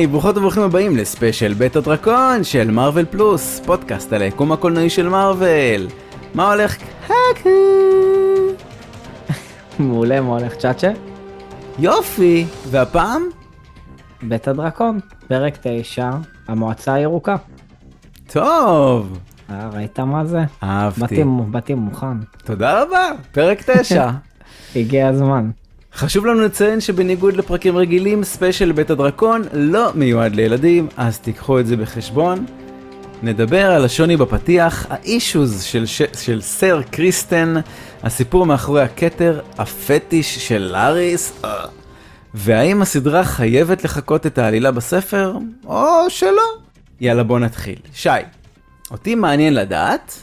היי, ברוכות וברוכים הבאים לספיישל בית הדרקון של מארוול פלוס, פודקאסט על היקום הקולנועי של מארוול. מה הולך? הקו. מעולה, מה הולך צ'אצ'ה? יופי, והפעם? בית הדרקון, פרק 9, המועצה הירוקה. טוב, אה, ראית מה זה? אהבתי. באתי, באתי מוכן, תודה רבה, פרק 9. הגיע הזמן. חשוב לנו לציין שבניגוד לפרקים רגילים, ספיישל בית הדרקון לא מיועד לילדים, אז תיקחו את זה בחשבון. נדבר על השוני בפתיח, האישוז של, ש... של סר קריסטן, הסיפור מאחורי הכתר, הפטיש של לאריס, אה. והאם הסדרה חייבת לחקות את העלילה בספר, או שלא. יאללה בוא נתחיל. שי, אותי מעניין לדעת,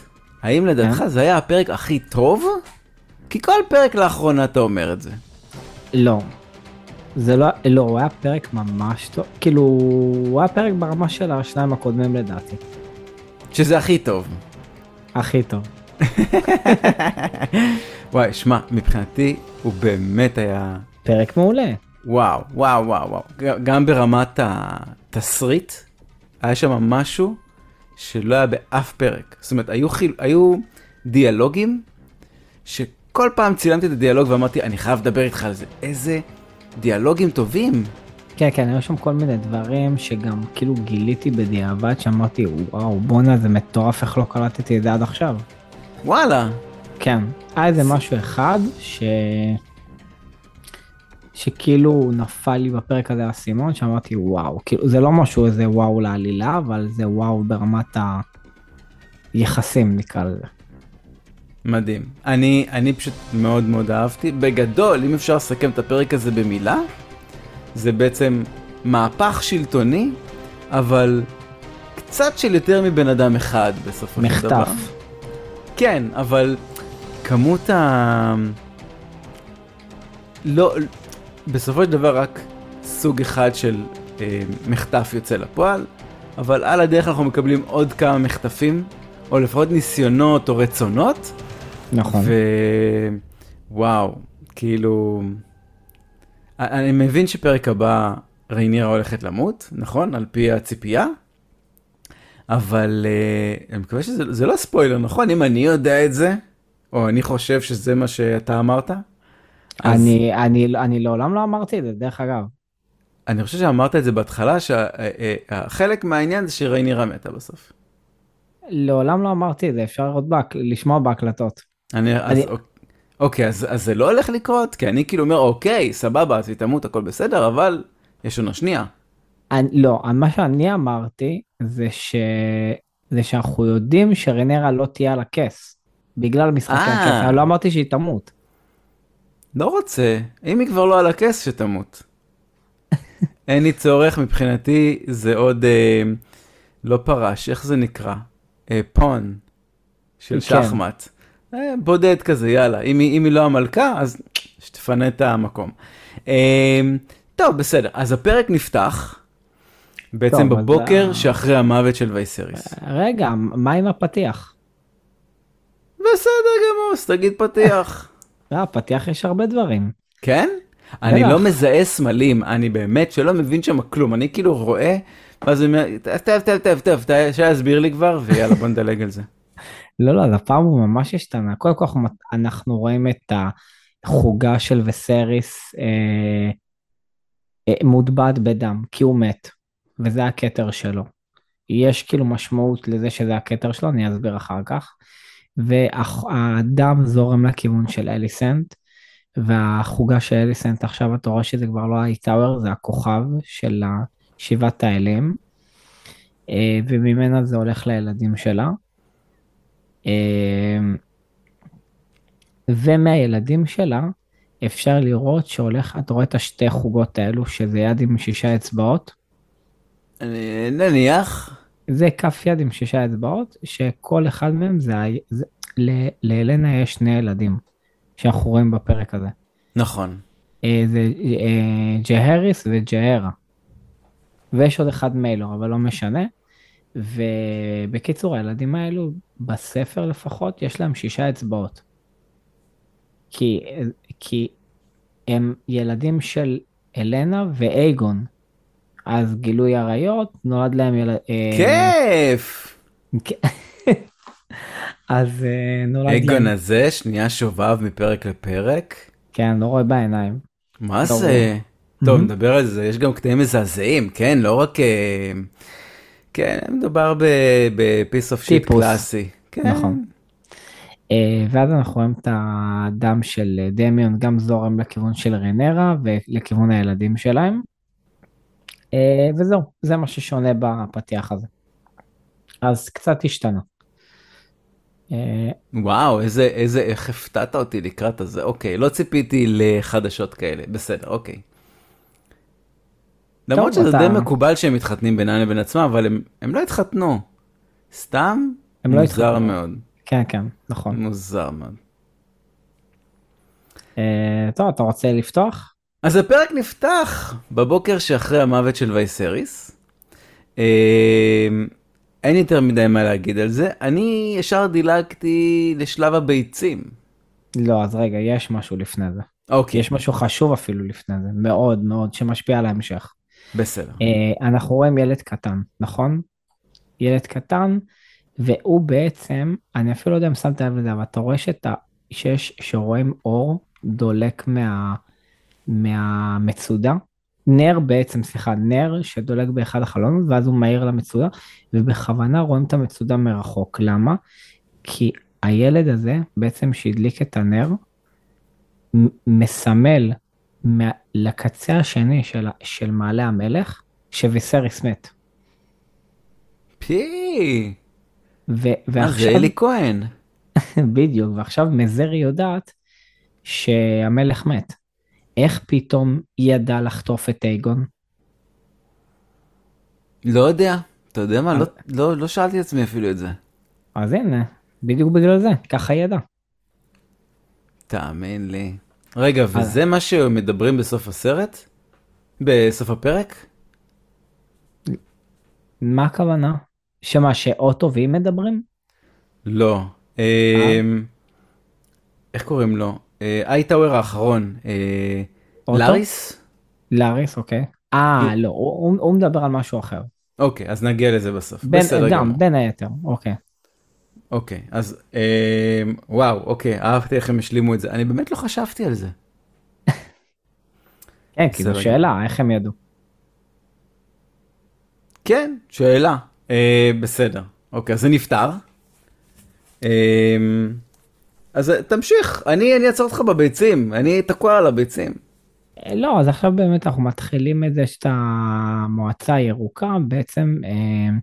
האם לדעתך זה היה הפרק הכי טוב? כי כל פרק לאחרונה אתה אומר את זה. לא. זה לא, לא, הוא היה פרק ממש טוב, כאילו, הוא היה פרק ברמה של השניים הקודמים לדעתי. שזה הכי טוב. הכי טוב. וואי, שמע, מבחינתי הוא באמת היה... פרק מעולה. וואו, וואו, וואו, וואו. גם ברמת התסריט, היה שם משהו שלא היה באף פרק. זאת אומרת, היו, חיל... היו דיאלוגים, שכל פעם צילמתי את הדיאלוג ואמרתי, אני חייב לדבר איתך על זה. איזה דיאלוגים טובים. כן, כן, היו שם כל מיני דברים שגם כאילו גיליתי בדיעבד, שאמרתי, וואו, בואנה, זה מטורף, איך לא קלטתי את זה עד עכשיו. וואלה. כן, היה איזה משהו אחד ש... שכאילו נפל לי בפרק הזה האסימון שאמרתי וואו כאילו זה לא משהו איזה וואו לעלילה אבל זה וואו ברמת היחסים נקרא לזה. מדהים. אני, אני פשוט מאוד מאוד אהבתי. בגדול, אם אפשר לסכם את הפרק הזה במילה, זה בעצם מהפך שלטוני, אבל קצת של יותר מבן אדם אחד בסופו של דבר. מחטף. כן, אבל כמות ה... לא, בסופו של דבר רק סוג אחד של אה, מחטף יוצא לפועל, אבל על הדרך אנחנו מקבלים עוד כמה מחטפים, או לפחות ניסיונות או רצונות, נכון. ווואו, כאילו... אני מבין שפרק הבא ריינירה הולכת למות, נכון? על פי הציפייה. אבל uh, אני מקווה שזה זה לא ספוילר, נכון? אם אני יודע את זה, או אני חושב שזה מה שאתה אמרת, אז אני, אני, אני לעולם לא אמרתי את זה דרך אגב. אני חושב שאמרת את זה בהתחלה, שחלק מהעניין זה שריינירה מתה בסוף. לעולם לא אמרתי את זה אפשר לראות בהק... לשמוע בהקלטות. אני, אז, אני- אוקיי, אז, אז זה לא הולך לקרות? כי אני כאילו אומר, אוקיי, סבבה, אז היא תמות, הכל בסדר, אבל יש עונה שנייה. אני, לא, מה שאני אמרתי זה, ש... זה שאנחנו יודעים שרנרה לא תהיה על הכס. בגלל משחקי אה. הכס, אני לא אמרתי שהיא תמות. לא רוצה, אם היא כבר לא על הכס, שתמות. אין לי צורך, מבחינתי זה עוד אה, לא פרש, איך זה נקרא? אה, פון של כן. שחמט. אה, בודד כזה, יאללה. אם היא, אם היא לא המלכה, אז שתפנה את המקום. אה, טוב, בסדר. אז הפרק נפתח בעצם טוב, אז בבוקר ה- שאחרי המוות של וייסריס. רגע, מה עם הפתיח? בסדר גמור, אז תגיד פתיח. לא, הפתיח יש הרבה דברים. כן? אני. לא מזהה סמלים, אני באמת שלא מבין שם כלום, אני כאילו רואה, ואז אני אומר, טוב, טוב, טוב, טוב, שיסביר לי כבר, ויאללה בוא נדלג על זה. לא, לא, אז הפעם הוא ממש השתנה. קודם כל אנחנו- אנחנו רואים את החוגה של וסריס אה, אה, מוטבעת בדם, כי הוא מת, וזה הכתר שלו. יש כאילו משמעות לזה שזה הכתר שלו, אני אסביר אחר כך. והדם זורם לכיוון של אליסנט, והחוגה של אליסנט עכשיו אתה רואה שזה כבר לא האי-טאוור, זה הכוכב של שבעת האלים, אה, וממנה זה הולך לילדים שלה. אה, ומהילדים שלה אפשר לראות שהולך, אתה רואה את השתי חוגות האלו, שזה יד עם שישה אצבעות, נניח, זה כף יד עם שישה אצבעות, שכל אחד מהם זה, זה לאלנה יש שני ילדים, שאנחנו רואים בפרק הזה. נכון. אה, זה אה, ג'הריס וג'הרה. ויש עוד אחד מיילור, אבל לא משנה. ובקיצור, הילדים האלו, בספר לפחות, יש להם שישה אצבעות. כי, כי הם ילדים של אלנה ואייגון, אז גילוי עריות, נולד להם ילד... אה, כיף! אז אה, נולד אגון להם... הזה, שנייה שובב מפרק לפרק. כן, לא רואה בעיניים. מה לא זה? טוב. נדבר על זה, יש גם קטעים מזעזעים, כן? לא רק... כן, מדובר בפיס אוף שיט. קלאסי. כן. נכון. אה, ואז אנחנו רואים את הדם של דמיון גם זורם לכיוון של רנרה ולכיוון הילדים שלהם. אה, וזהו, זה מה ששונה בפתיח הזה. אז קצת השתנה. אה, וואו, איזה, איזה, איך הפתעת אותי לקראת הזה. אוקיי, לא ציפיתי לחדשות כאלה. בסדר, אוקיי. למרות שזה די מקובל שהם מתחתנים בינם לבין עצמם, אבל הם, הם לא התחתנו. סתם הם לא מוזר התחתנו. מאוד. כן, כן, נכון. מוזר מאוד. אה, טוב, אתה רוצה לפתוח? אז הפרק נפתח בבוקר שאחרי המוות של וייסריס. אה, אין יותר מדי מה להגיד על זה. אני ישר דילגתי לשלב הביצים. לא, אז רגע, יש משהו לפני זה. אוקיי, יש משהו חשוב אפילו לפני זה, מאוד מאוד, שמשפיע על ההמשך. בסדר. אה, אנחנו רואים ילד קטן, נכון? ילד קטן, והוא בעצם, אני אפילו לא יודע אם שמת לב לזה, אבל אתה רואה שאת ה... שיש, שרואים אור דולק מה... מהמצודה. נר בעצם, סליחה, נר שדולק באחד החלונות, ואז הוא מאיר למצודה, ובכוונה רואים את המצודה מרחוק. למה? כי הילד הזה, בעצם שהדליק את הנר, מסמל מה- לקצה השני של, של מעלה המלך, שוויסריס מת. פי, ו- זה ועכשיו, אלי כהן? בדיוק, ועכשיו מזרי יודעת שהמלך מת. איך פתאום היא ידעה לחטוף את אייגון? לא יודע, אתה יודע מה? אז- לא, לא, לא שאלתי את עצמי אפילו את זה. אז הנה, בדיוק בגלל זה, ככה היא ידעה. תאמין לי. רגע, וזה מה שמדברים בסוף הסרט? בסוף הפרק? מה הכוונה? שמה, שאוטו והיא מדברים? לא. אמ, איך קוראים לו? אייטאוור האחרון. אה, אוטו? לאריס? לאריס, אוקיי. אה, לא, הוא, מדבר על משהו אחר. אוקיי, אז נגיע לזה בסוף. בסדר גם, גמור. בין היתר, אוקיי. אוקיי, אז אמ, וואו, אוקיי, אהבתי איך הם השלימו את זה. אני באמת לא חשבתי על זה. כן, כאילו בסדר שאלה, איך הם ידעו? כן, שאלה. אה, בסדר. אוקיי, אז זה נפתר. אה, אז תמשיך, אני, אני אעצור אותך בביצים, אני תקוע על הביצים. אה, לא, אז עכשיו באמת אנחנו מתחילים את זה שאת המועצה הירוקה, בעצם, אה,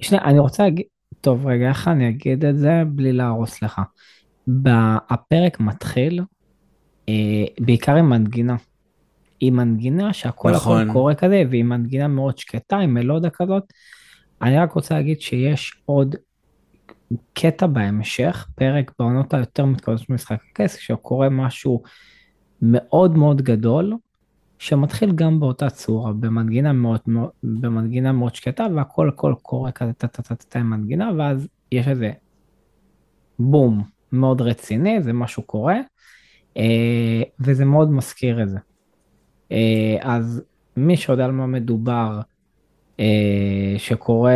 שנייה, אני רוצה להגיד, טוב רגע, איך אני אגיד את זה בלי להרוס לך? הפרק מתחיל אה, בעיקר עם מנגינה. עם מנגינה שהכל נכון. הכל קורה כזה, ועם מנגינה מאוד שקטה, עם מלודה כזאת. אני רק רוצה להגיד שיש עוד קטע בהמשך, פרק בעונות היותר מתקדמות של משחק הכס, שקורה משהו מאוד מאוד גדול, שמתחיל גם באותה צורה, במנגינה מאוד, מאוד, במנגינה מאוד שקטה, והכל הכל קורה כזה טה טה טה טה טה עם מנגינה, ואז יש איזה בום מאוד רציני, זה משהו קורה, אה, וזה מאוד מזכיר את זה. אה, אז מי שיודע על מה מדובר, אה, שקורה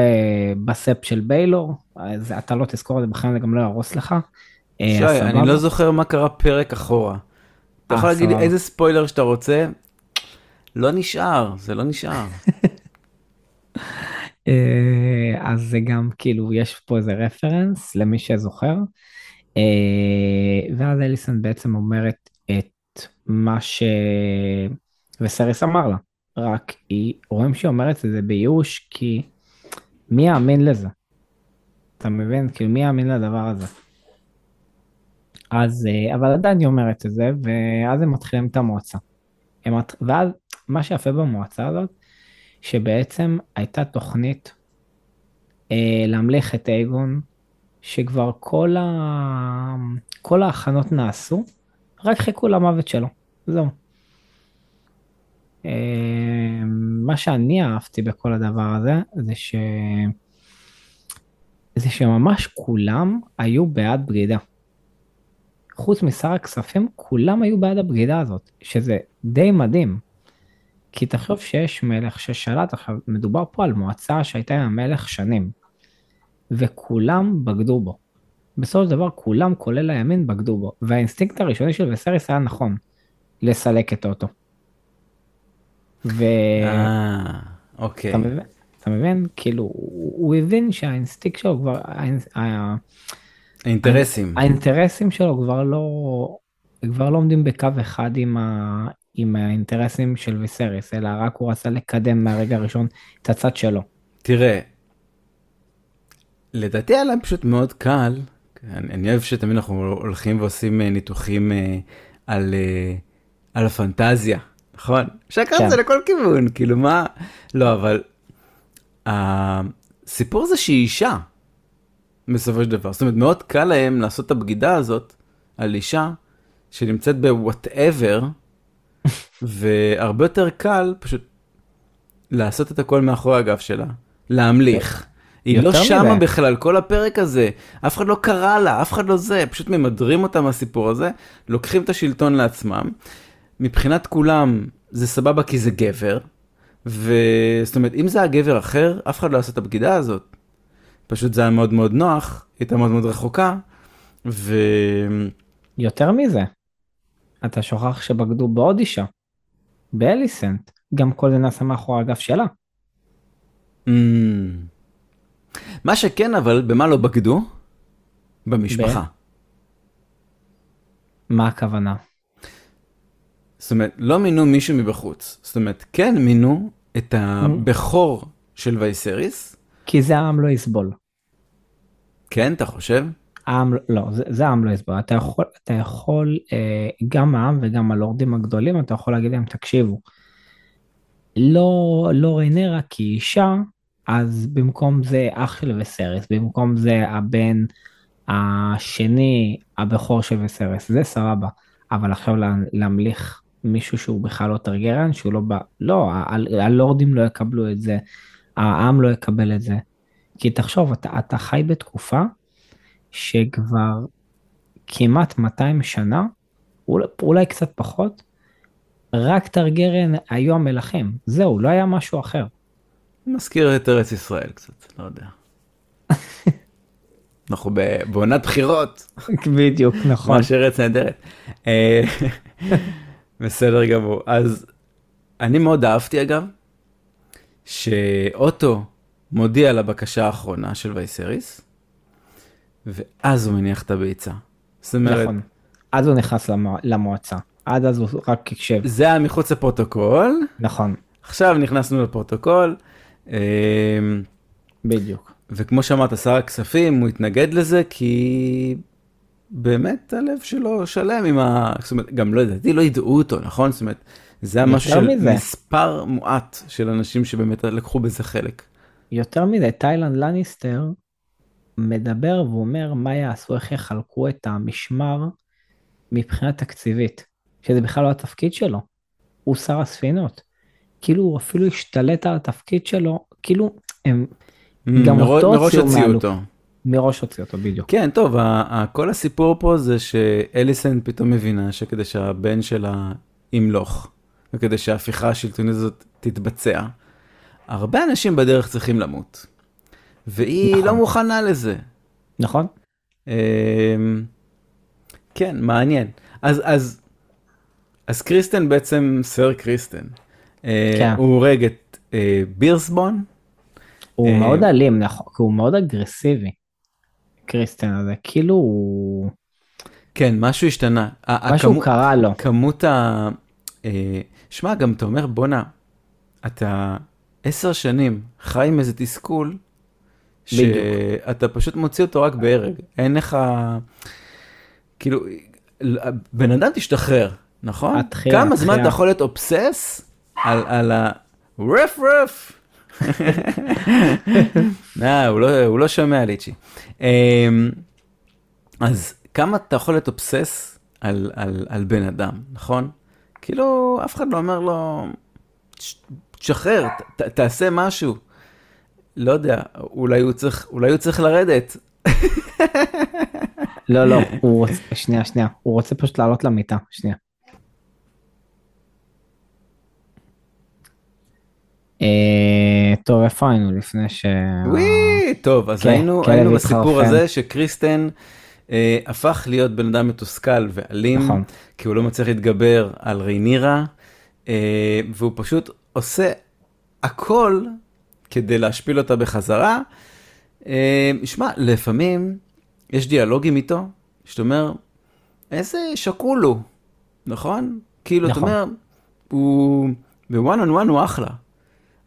בספ של ביילור, אז אתה לא תזכור את זה בחיים, זה גם לא יהרוס לך. שי, אני. לא זוכר מה קרה פרק אחורה. אתה יכול להגיד לי. איזה ספוילר שאתה רוצה? לא נשאר, זה לא נשאר. אה, אז זה גם כאילו יש פה איזה רפרנס למי שזוכר. אה, ואז אליסון בעצם אומרת את מה שווסריס אמר לה, רק היא, רואים שהיא אומרת את זה בייאוש כי מי יאמין לזה? אתה מבין? כאילו מי יאמין לדבר הזה? אז, אה, אבל עדיין היא אומרת את זה, ואז הם מתחילים את המועצה. הם ואז מה שיפה במועצה הזאת, שבעצם הייתה תוכנית אה, להמליך את אייגון, שכבר כל, ה... כל ההכנות נעשו, רק חיכו למוות שלו, זהו. אה, מה שאני אהבתי בכל הדבר הזה, זה ש... זה שממש כולם היו בעד בגידה. חוץ משר הכספים, כולם היו בעד הבגידה הזאת, שזה די מדהים. כי תחשוב שיש מלך ששלט, עכשיו מדובר פה על מועצה שהייתה עם המלך שנים, וכולם בגדו בו. בסופו של דבר כולם, כולל הימין, בגדו בו, והאינסטינקט הראשוני של וסריס היה נכון, לסלק את אוטו. ו... אה, אוקיי. אתה מבין? אתה מבין? כאילו, הוא הבין שהאינסטינקט שלו כבר, האינטרסים. האינטרסים שלו כבר לא, כבר לא עומדים בקו אחד עם, ה, עם האינטרסים של ויסריס, אלא רק הוא רצה לקדם מהרגע הראשון את הצד שלו. תראה, לדעתי היה להם פשוט מאוד קל, אני, אני אוהב שתמיד אנחנו הולכים ועושים אה, ניתוחים אה, על, אה, על הפנטזיה, נכון? אפשר לקחת את זה כן. לכל כיוון, כאילו מה, לא, אבל הסיפור זה שהיא אישה, בסופו של דבר, זאת אומרת מאוד קל להם לעשות את הבגידה הזאת על אישה שנמצאת בוואטאבר, והרבה יותר קל פשוט לעשות את הכל מאחורי הגב שלה, להמליך. היא לא שמה מזה. בכלל, כל הפרק הזה, אף אחד לא קרא לה, אף אחד לא זה, פשוט ממדרים אותה מהסיפור הזה, לוקחים את השלטון לעצמם. מבחינת כולם זה סבבה כי זה גבר, וזאת אומרת, אם זה היה גבר אחר, אף אחד לא עשה את הבגידה הזאת. פשוט זה היה מאוד מאוד נוח, הייתה מאוד מאוד רחוקה, ו... יותר מזה, אתה שוכח שבגדו בעוד אישה, באליסנט, גם כל זה נעשה מאחורי הגב שלה. Mm. מה שכן, אבל, במה לא בגדו? במשפחה. מה הכוונה? זאת אומרת, לא מינו מישהו מבחוץ. זאת אומרת, כן מינו את הבכור של וייסריס. כי זה העם לא יסבול. כן, אתה חושב? העם, לא, זה, זה העם לא יסבול. אתה יכול, אתה יכול, אה, גם העם וגם הלורדים הגדולים, אתה יכול להגיד להם, תקשיבו, לא, לא ריינרה כי אישה, אז במקום זה אח של וסרס, במקום זה הבן השני, הבכור של וסרס, זה סבבה. אבל עכשיו לה- להמליך מישהו שהוא בכלל לא טרגרן, שהוא לא בא, לא, הלורדים לא יקבלו את זה, העם לא יקבל את זה. כי תחשוב, אתה, אתה חי בתקופה שכבר כמעט 200 שנה, אולי, אולי קצת פחות, רק טרגרן היו המלכים, זהו, לא היה משהו אחר. מזכיר את ארץ ישראל קצת, לא יודע. אנחנו בעונת בחירות, בדיוק, נכון. ממש ארץ נהדרת. אה, בסדר גמור. אז אני מאוד אהבתי אגב, שאוטו מודיע על הבקשה האחרונה של וייסריס, ואז הוא מניח את הביצה. זאת אומרת, נכון. אז הוא נכנס למוע... למועצה, עד אז הוא רק הקשב, זה היה מחוץ לפרוטוקול, נכון, עכשיו נכנסנו לפרוטוקול, אה, בדיוק. וכמו שאמרת, שר הכספים, הוא התנגד לזה כי באמת הלב שלו שלם עם ה... זאת אומרת, גם לא לדעתי, לא ידעו אותו, נכון? זאת אומרת, זה היה משהו של מזה. מספר מועט של אנשים שבאמת לקחו בזה חלק. יותר מזה, טיילנד לניסטר מדבר ואומר מה יעשו, איך יחלקו את המשמר מבחינה תקציבית, שזה בכלל לא התפקיד שלו, הוא שר הספינות. כאילו הוא אפילו השתלט על התפקיד שלו, כאילו הם גם מראש- אותו מראש הוציאו מהלופ. אותו. מראש הוציא אותו בדיוק. כן, טוב, כל הסיפור פה זה שאליסן פתאום מבינה שכדי שהבן שלה ימלוך, וכדי שההפיכה השלטונית הזאת תתבצע, הרבה אנשים בדרך צריכים למות. והיא נכון. לא מוכנה לזה. נכון? אמ, כן, מעניין. אז, אז, אז קריסטן בעצם, סר קריסטן, אה, כן. הוא הורג את אה, בירסבון, הוא אה, מאוד אלים, נכון, הוא מאוד אגרסיבי. קריסטן הזה, כאילו הוא... כן, משהו השתנה. משהו הכמו- קרה לו. כמות ה... אה, שמע, גם אתה אומר, בואנה, אתה עשר שנים חי עם איזה תסכול. שאתה פשוט מוציא אותו רק בהרג. אין לך... כאילו, בן אדם תשתחרר, נכון? התחייה, כמה זמן התחייה. אתה יכול להיות אובסס על, על ה... רף רף. אה, הוא לא, הוא לא שומע ליצ'י. אמ, אז כמה אתה יכול להיות אובסס על, על, על בן אדם, נכון? כאילו, אף אחד לא אומר לו, "ש- תשחרר, ת, תעשה משהו. לא יודע, אולי הוא צריך, אולי הוא צריך לרדת. לא, לא, הוא רוצה, שנייה, שנייה, הוא רוצה פשוט לעלות למיטה, שנייה. אה, טוב, איפה היינו לפני ש... וואי, טוב, אז כן, היינו היינו בסיפור. הזה שקריסטן אה, הפך להיות בן אדם מתוסכל ואלים, נכון. כי הוא לא מצליח להתגבר על ריינירה, אה, והוא פשוט עושה הכל כדי להשפיל אותה בחזרה. אה, שמע, לפעמים יש דיאלוגים איתו, שאתה אומר, איזה שקול הוא, נכון? כאילו, אתה נכון. אומר, הוא בוואן און וואן הוא אחלה.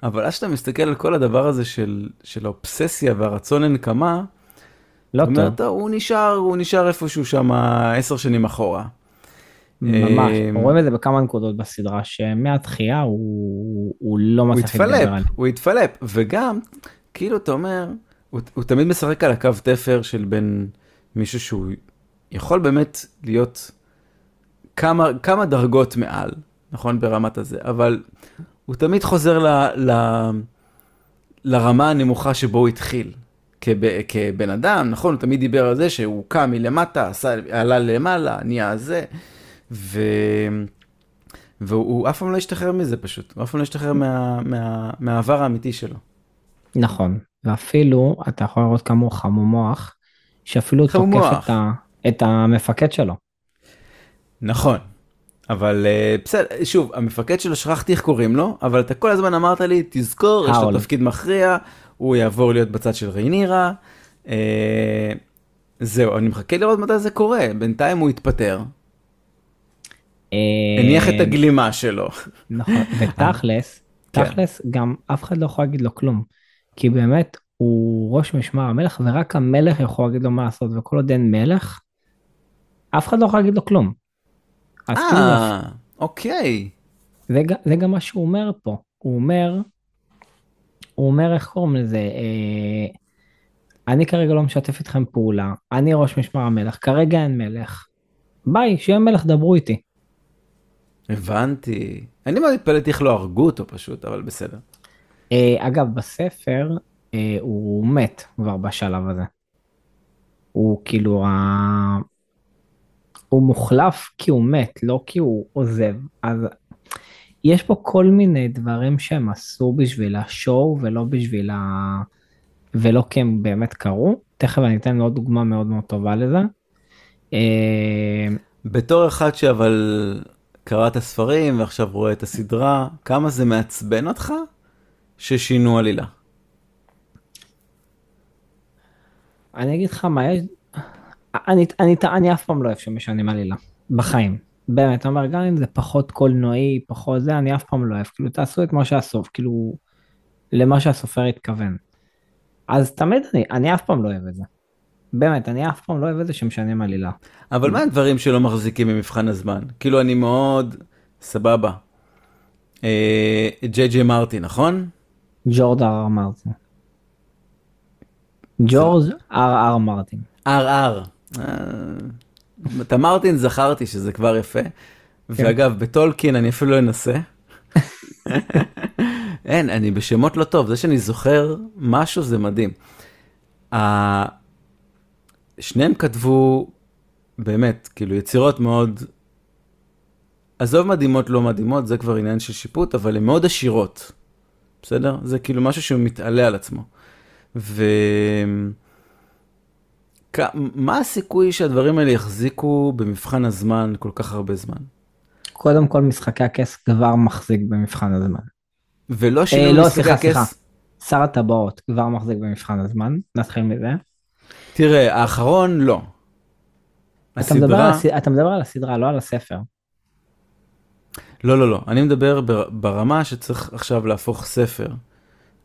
אבל אז שאתה מסתכל על כל הדבר הזה של, של האובססיה והרצון לנקמה, לא אתה טוב, הוא נשאר, הוא נשאר איפשהו שם עשר שנים אחורה. ממש. אה, רואים את זה בכמה נקודות בסדרה, שמהתחייה הוא הוא לא מצליח להתגבר עליה. הוא התפלפ, וגם, כאילו, אתה אומר, הוא, הוא תמיד משחק על הקו תפר של בין מישהו שהוא יכול באמת להיות כמה, כמה דרגות מעל, נכון, ברמת הזה, אבל הוא תמיד חוזר ל, ל, לרמה הנמוכה שבו הוא התחיל. כב, כבן אדם, נכון, הוא תמיד דיבר על זה שהוא קם מלמטה, עשה, עלה למעלה, נהיה זה, ו... והוא הוא אף פעם לא השתחרר מזה פשוט, הוא אף פעם לא השתחרר מה, מה, מהעבר האמיתי שלו. נכון, ואפילו אתה יכול לראות כמה הוא חמום מוח, שאפילו חמום תוקף מוח. את, ה, את המפקד שלו. נכון, אבל uh, בסדר, שוב, המפקד שלו, שכחתי איך קוראים לו, אבל אתה כל הזמן אמרת לי, תזכור, יש לו. תפקיד מכריע, הוא יעבור להיות בצד של ריינירה. Uh, זהו, אני מחכה לראות מתי זה קורה, בינתיים הוא התפטר, הניח את אה, הגלימה שלו. נכון, ותכלס, כן. תכלס גם אף אחד לא יכול להגיד לו כלום. כי באמת הוא ראש משמר המלך ורק המלך יכול להגיד לו מה לעשות וכל עוד אין מלך, אף אחד לא יכול להגיד לו כלום. אז כאילו, אה, אוקיי. זה גם מה שהוא אומר פה. הוא אומר, הוא אומר איך קוראים לזה, אה, אני כרגע לא משתף איתכם פעולה, אני ראש משמר המלך, כרגע אין מלך. ביי, שיהיה מלך דברו איתי. הבנתי. אני מאוד התפלאתי איך לא הרגו אותו פשוט, אבל בסדר. אה, אגב, בספר אה, הוא מת כבר בשלב הזה. הוא כאילו, ה... הוא מוחלף כי הוא מת, לא כי הוא עוזב. אז יש פה כל מיני דברים שהם עשו בשביל השואו ולא בשביל ה... ולא כי הם באמת קרו. תכף אני אתן עוד דוגמה מאוד מאוד טובה לזה. אה, בתור אחד שאבל קרא את הספרים ועכשיו רואה את הסדרה, כמה זה מעצבן אותך ששינו עלילה? אני אגיד לך מה יש, אני, אני, אני אף פעם לא אוהב שמשנים עלילה, בחיים. באמת, אני אומר, גם אם זה פחות קולנועי, פחות זה, אני אף פעם לא אוהב. כאילו, תעשו את מה שהסוף, כאילו, למה שהסופר התכוון. אז תמיד אני, אני אף פעם לא אוהב את זה. באמת, אני אף פעם לא אוהב את זה שמשנים עלילה. אבל מה הדברים שלא מחזיקים במבחן הזמן? כאילו אני מאוד סבבה. אה, ג'יי ג'יי מרטי, נכון? ג'ורג' אר אר מרטין. ג'ורג' אר אר מרטין. אר אר. אה, את המרטין זכרתי שזה כבר יפה. ואגב, בטולקין אני אפילו לא אנסה. אין, אני בשמות לא טוב, זה שאני זוכר משהו זה מדהים. שניהם כתבו באמת, כאילו יצירות מאוד, עזוב מדהימות לא מדהימות, זה כבר עניין של שיפוט, אבל הן מאוד עשירות, בסדר? זה כאילו משהו שהוא מתעלה על עצמו. ו... כ- מה הסיכוי שהדברים האלה יחזיקו במבחן הזמן כל כך הרבה זמן? קודם כל, משחקי הכס כבר מחזיק במבחן הזמן. ולא אה, שינו לא, משחקי סליחה, הכס? סליחה. שר הטבעות כבר מחזיק במבחן הזמן, נתחיל מזה. תראה, האחרון לא. אתה מדבר, הסדרה, הס... אתה מדבר על הסדרה, לא על הספר. לא, לא, לא, אני מדבר בר- ברמה שצריך עכשיו להפוך ספר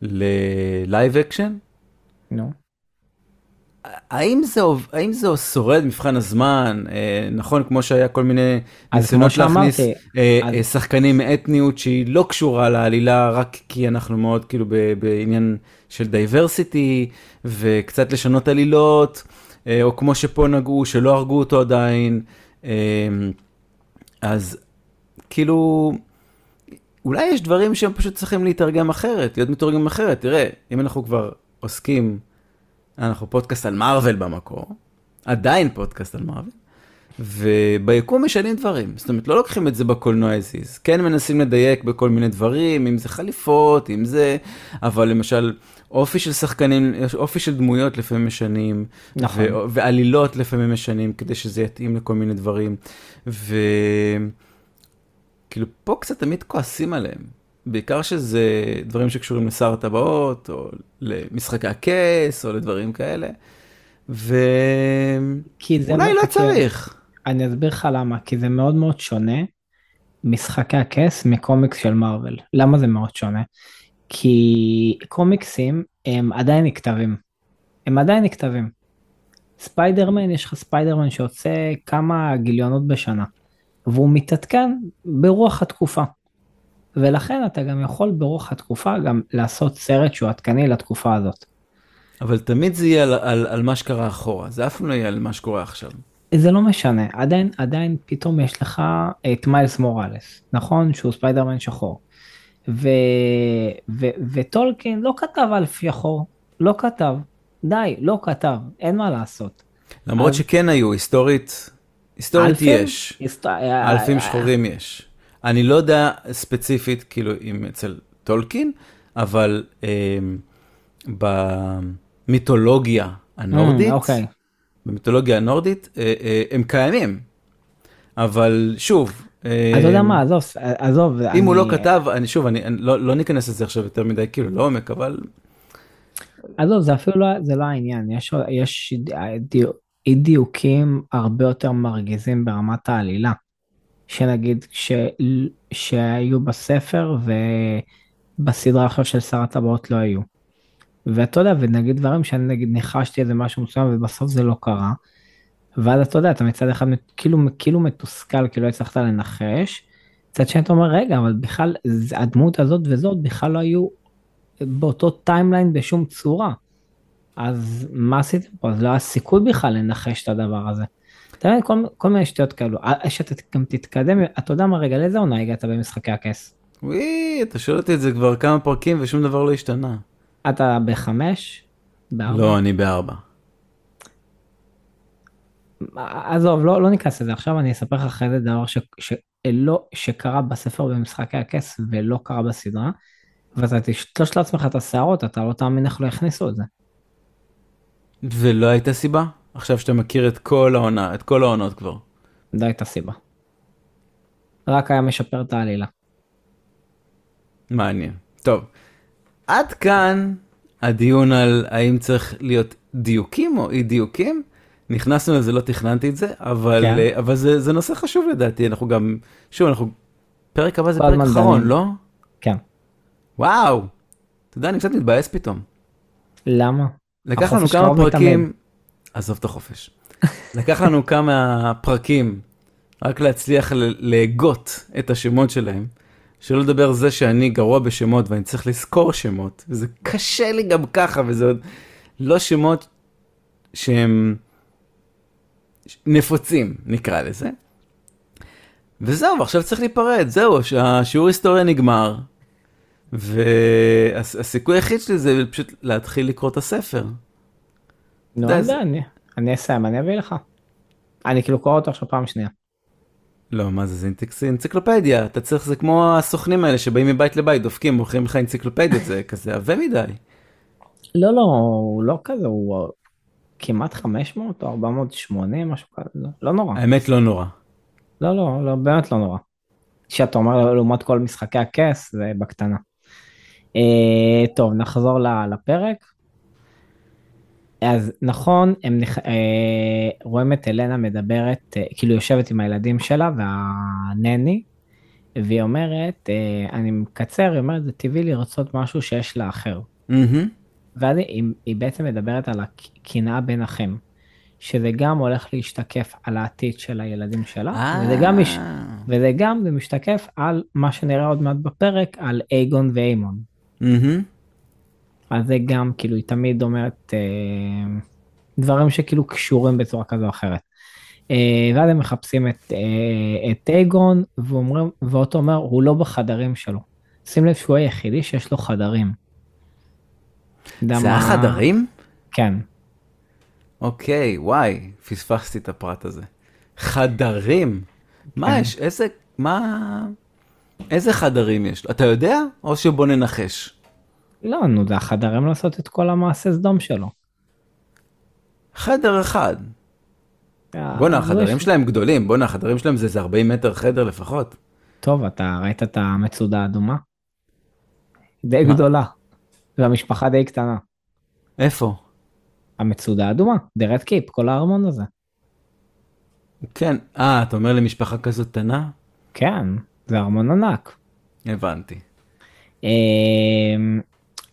ל live action. נו. האם זה, האם זה שורד מבחן הזמן, אה, נכון, כמו שהיה כל מיני ניסיונות להכניס אה, אז- אה, שחקנים מאתניות שהיא לא קשורה לעלילה, רק כי אנחנו מאוד כאילו ב- בעניין של diversity, וקצת לשנות עלילות, אה, או כמו שפה נגעו, שלא הרגו אותו עדיין, אה, אז כאילו, אולי יש דברים שהם פשוט צריכים להתרגם אחרת, להיות מתורגמים אחרת. תראה, אם אנחנו כבר עוסקים, אנחנו פודקאסט על מארוול במקור, עדיין פודקאסט על מארוול, וביקום משנים דברים, זאת אומרת לא לוקחים את זה בקולנוע הזיז, כן מנסים לדייק בכל מיני דברים, אם זה חליפות, אם זה, אבל למשל אופי של שחקנים, אופי של דמויות לפעמים משנים, נכון. ו- ועלילות לפעמים משנים כדי שזה יתאים לכל מיני דברים, וכאילו פה קצת תמיד כועסים עליהם, בעיקר שזה דברים שקשורים לשר הטבעות, או למשחקי הכס, או לדברים כאלה. כי זה ואולי מה- לא צריך. אני אסביר לך למה, כי זה מאוד מאוד שונה משחקי הכס מקומיקס של מארוול. למה זה מאוד שונה? כי קומיקסים הם עדיין נכתבים. הם עדיין נכתבים. ספיידרמן, יש לך ספיידרמן שיוצא כמה גיליונות בשנה, והוא מתעדכן ברוח התקופה. ולכן אתה גם יכול ברוח התקופה גם לעשות סרט שהוא עדכני לתקופה הזאת. אבל תמיד זה יהיה על, על, על מה שקרה אחורה, זה אף פעם לא יהיה על מה שקורה עכשיו. זה לא משנה, עדיין, עדיין פתאום יש לך את מיילס מוראלס, נכון? שהוא ספיידרמן שחור. ו, ו, וטולקין לא כתב על שחור, לא כתב. די, לא כתב, אין מה לעשות. למרות אז- שכן היו, היסטורית, היסטורית אלפים? יש, היסט- אלפים שחורים יש. אני לא יודע ספציפית, כאילו, אם אצל טולקין, אבל אה, במיתולוגיה הנורדית, אוקיי, במיתולוגיה הנורדית, אה, אה, הם קיימים. אבל שוב, אה, אתה יודע מה, עזוב, עזוב. אם הוא אני- לא כתב, אני שוב, אני, אני לא, לא ניכנס לזה עכשיו יותר מדי, כאילו, לעומק, אבל עזוב, זה אפילו לא, זה לא העניין, יש, אי דיוקים הרבה יותר מרגיזים ברמת העלילה, שנגיד ש, שהיו בספר ובסדרה עכשיו של שר הטבעות לא היו. ואתה יודע, ונגיד דברים שאני נגיד ניחשתי איזה משהו מסוים ובסוף זה לא קרה, ואז אתה יודע, אתה מצד אחד כאילו, כאילו מתוסכל, כאילו לא הצלחת לנחש, מצד שני אתה אומר, רגע, אבל בכלל, הדמות הזאת וזאת בכלל לא היו באותו timeline בשום צורה. אז מה עשיתם פה? אז לא היה סיכוי בכלל לנחש את הדבר הזה. אתה יודע, כל, כל מיני שטויות כאלו. אה, שאתה גם תתקדם, אתה יודע מה, רגע, לאיזה עונה הגעת במשחקי הכס? וואי, אתה שואל אותי את זה כבר כמה פרקים ושום דבר לא השתנה. אתה בחמש? בארבע? לא, אני בארבע. עזוב, לא, לא ניכנס לזה. עכשיו אני אספר לך אחרי זה דבר ש, שלא, שקרה בספר במשחקי הכס ולא קרה בסדרה, ואתה תשתוש לעצמך את השערות, אתה לא תאמין איך לא הכניסו את זה. ולא הייתה סיבה? עכשיו שאתה מכיר את כל העונה, את כל העונות כבר. זו הייתה סיבה. רק היה משפר את העלילה. מעניין. טוב, עד כאן הדיון על האם צריך להיות דיוקים או אי דיוקים. נכנסנו לזה, לא תכננתי את זה, אבל, כן. אה, אבל זה, זה נושא חשוב לדעתי, אנחנו גם, שוב, אנחנו, פרק הבא זה פרק הזמן אחרון, דנים. לא? כן. וואו, אתה יודע, אני קצת מתבאס פתאום. למה? לקח לנו כמה פרקים, מתאמן. עזוב את החופש. לקח לנו כמה פרקים רק להצליח להגות את השמות שלהם. שלא לדבר זה שאני גרוע בשמות ואני צריך לזכור שמות, וזה קשה לי גם ככה, וזה עוד לא שמות שהם נפוצים, נקרא לזה. וזהו, ועכשיו צריך להיפרד, זהו, השיעור היסטוריה נגמר, והסיכוי היחיד שלי זה פשוט להתחיל לקרוא את הספר. זה- יודע, אני- אני אסיים, אני אביא לך. אני כאילו קורא אותו עכשיו פעם שנייה. לא, מה זה, זה אנציק- אנציקלופדיה, אתה צריך, זה כמו הסוכנים האלה שבאים מבית לבית, דופקים, מוכרים לך אנציקלופדיות, זה כזה עבה מדי. לא, לא, הוא לא כזה, הוא כמעט 500 או 480, משהו כזה, לא- לא נורא. האמת לא נורא. לא, לא, לא, באמת לא נורא. שאתה אומר לעומת כל משחקי הכס, זה בקטנה. אה, טוב, נחזור לפרק. אז נכון, הם נכ... אה, רואים את אלנה מדברת, אה, כאילו יושבת עם הילדים שלה והנני, והיא אומרת, אה, אני מקצר, היא אומרת, זה טבעי לרצות משהו שיש לאחר. מהמם. ואז היא, היא בעצם מדברת על הקנאה בין אחים, שזה גם הולך להשתקף על העתיד של הילדים שלה, וזה גם, מש... אה. וזה גם זה משתקף על מה שנראה עוד מעט בפרק, על אייגון ואיימון. מהמם. אז זה גם, כאילו, היא תמיד אומרת אה, דברים שכאילו קשורים בצורה כזו או אחרת. אה, ואז הם מחפשים את, אה, את אייגון, ואומרים, ואותו אומר, הוא לא בחדרים שלו. שים לב שהוא היחידי שיש לו חדרים. זה מה- החדרים? כן. אוקיי, וואי, פספסתי את הפרט הזה. חדרים? מה כן. יש? איזה, מה... איזה חדרים יש? אתה יודע? או שבוא ננחש. לא, נו, זה החדרים לעשות את כל המעשה סדום שלו. חדר אחד. בואנה, אה, החדרים שלהם גדולים. בואנה, החדרים שלהם זה איזה 40 מטר חדר לפחות. טוב, אתה ראית את המצודה האדומה? די מה? גדולה. והמשפחה די קטנה. איפה? המצודה האדומה, The Red Keep, כל הארמון הזה. כן. אה, אתה אומר למשפחה כזאת קטנה? כן, זה ארמון ענק. הבנתי.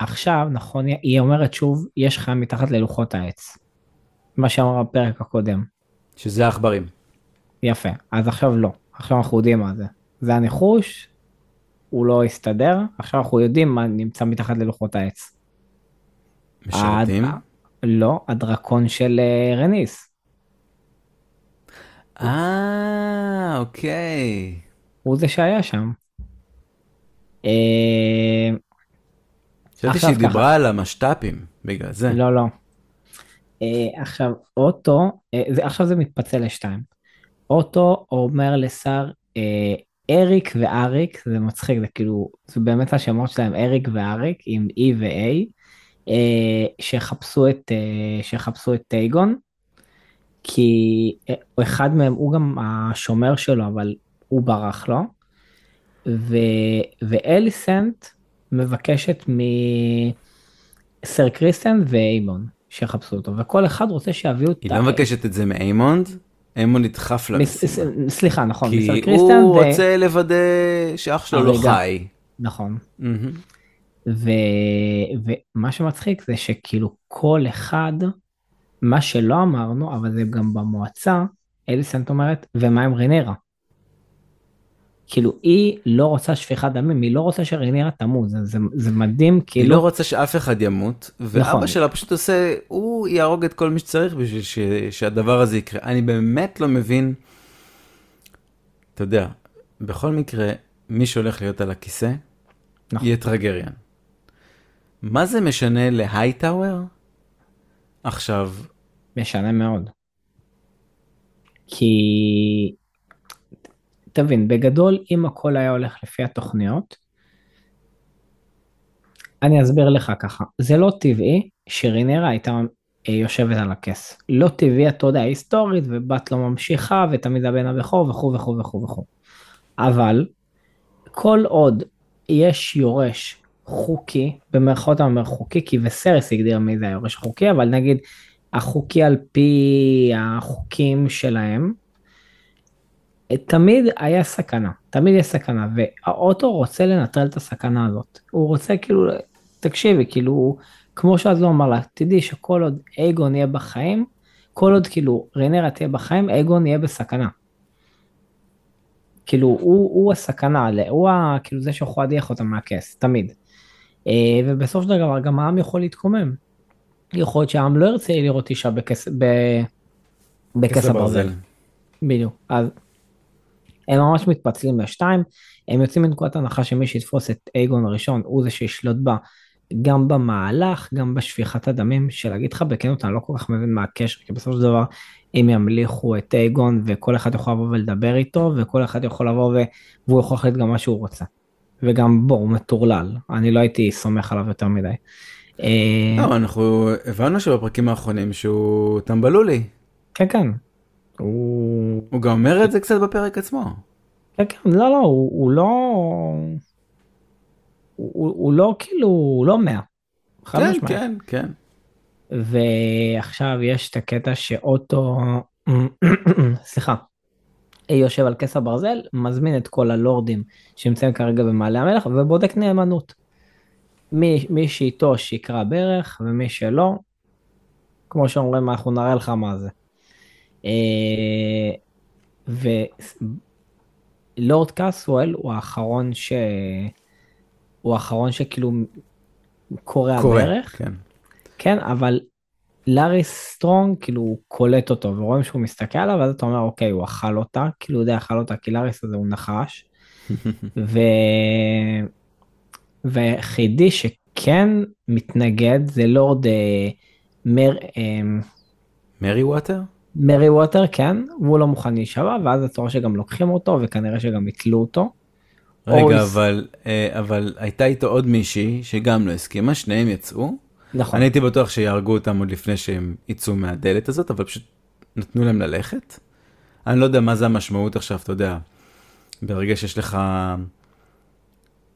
עכשיו, נכון, היא אומרת שוב, יש חיה מתחת ללוחות העץ. מה שאמר בפרק הקודם. שזה העכברים. יפה, אז עכשיו לא, עכשיו אנחנו יודעים מה זה. זה הניחוש, הוא לא הסתדר, עכשיו אנחנו יודעים מה נמצא מתחת ללוחות העץ. משרתים? הד- לא, הדרקון של אה, רניס. אה, אוקיי. הוא זה שהיה שם. חשבתי שהיא ככה. דיברה על המשת"פים, בגלל זה. לא, לא. אה, עכשיו, אוטו, אה, זה, עכשיו זה מתפצל לשתיים. אוטו אומר לשר אה, אריק ואריק, זה מצחיק, זה כאילו, זה באמת השמות שלהם, אריק ואריק, עם E ו-A, אה, שיחפשו את, אה, שיחפשו את טייגון, כי אה, אחד מהם, הוא גם השומר שלו, אבל הוא ברח לו, ו, ואליסנט מבקשת מסר קריסטן ואיימון שיחפשו אותו, וכל אחד רוצה שיביאו את היא לא מבקשת את זה מאיימונד, איימונד נדחף ס- סליחה, נכון, כי מסר קריסטן, הוא ו- רוצה לוודא שאח שלו לא. חי. נכון. ומה שמצחיק זה שכאילו כל אחד, מה שלא אמרנו, אבל זה גם במועצה, אליסנט אומרת, ומה עם רנירה? כאילו היא לא רוצה שפיכת דמים, היא לא רוצה שרנירה תמות, זה, זה, זה מדהים, היא כאילו, לא רוצה שאף אחד ימות, ואבא נכון. שלה פשוט עושה, הוא יהרוג את כל מי שצריך בשביל ש... שהדבר הזה יקרה. אני באמת לא מבין, אתה יודע, בכל מקרה, מי שהולך להיות על הכיסא, נכון. יהיה טרגריאן. מה זה משנה להייטאוור? עכשיו, משנה מאוד. כי, תבין, בגדול, אם הכל היה הולך לפי התוכניות, אני אסביר לך ככה, זה לא טבעי שרינרה הייתה אה, יושבת על הכס. לא טבעי, אתה יודע, היסטורית, ובת לא ממשיכה, ותמיד הבן הבכור, וכו' וכו' וכו' וכו'. אבל, כל עוד יש יורש חוקי, במרכאות אני אומר חוקי, כי וסרס הגדיר מי זה היורש חוקי, אבל נגיד החוקי על פי החוקים שלהם, תמיד היה סכנה, תמיד יש סכנה, והאוטו רוצה לנטרל את הסכנה הזאת. הוא רוצה כאילו, תקשיבי, כאילו, כמו שאז לא אמר לה, תדעי שכל עוד אייגון יהיה בחיים, כל עוד כאילו רנרה תהיה בחיים, אייגון יהיה בסכנה. כאילו, הוא, הוא הסכנה, הוא ה, כאילו זה שיכול להדיח אותה מהכס, תמיד. אה, ובסופו של דבר גם העם יכול להתקומם. יכול להיות שהעם לא ירצה לראות אישה בכס, ב, בכס הברזל. בדיוק. אז הם ממש מתפצלים לשתיים, הם יוצאים מנקודת הנחה שמי שיתפוס את אייגון הראשון הוא זה שישלוט בה גם במהלך, גם בשפיכת הדמים, שלהגיד לך בכנות, אני לא כל כך מבין מה הקשר, כי בסופו של דבר הם ימליכו את אייגון וכל אחד יכול לבוא ולדבר איתו, וכל אחד יכול לבוא ו... והוא יכול להחליט גם מה שהוא רוצה. וגם בוא, הוא מטורלל, אני לא הייתי סומך עליו יותר מדי. אה, לא, אנחנו הבנו שבפרקים האחרונים שהוא טמבלולי. כן, כן. הוא... הוא גם אומר את זה קצת בפרק עצמו. כן, כן, לא, לא, הוא, הוא לא... הוא, הוא לא כאילו, הוא לא מאה. כן. כן, כן. ועכשיו יש את הקטע שאוטו, סליחה, יושב על כס הברזל, מזמין את כל הלורדים שנמצאים כרגע במעלה המלך ובודק נאמנות. מי, מי שאיתו שיקרא ברך ומי שלא, כמו שאומרים אנחנו נראה לך מה זה. אה, ולורד קאסוול הוא האחרון ש... הוא האחרון שכאילו קורע ברך. כן. כן, אבל לאריס סטרונג כאילו הוא קולט אותו ורואים שהוא מסתכל עליו ואז אתה אומר אוקיי הוא אכל אותה כאילו הוא יודע אכל אותה כי לאריס הזה הוא נחש. ו... והיחידי שכן מתנגד זה לורד אה, מר... אה, מרי ווטר? מרי ווטר כן, והוא לא מוכן להישבע, ואז רואה שגם לוקחים אותו, וכנראה שגם יתלו אותו. רגע, אבל, אה, אבל הייתה איתו עוד מישהי שגם לא הסכימה, שניהם יצאו. נכון. אני הייתי בטוח שיהרגו אותם עוד לפני שהם יצאו מהדלת הזאת, אבל פשוט נתנו להם ללכת. אני לא יודע מה זה המשמעות עכשיו, אתה יודע, ברגע שיש לך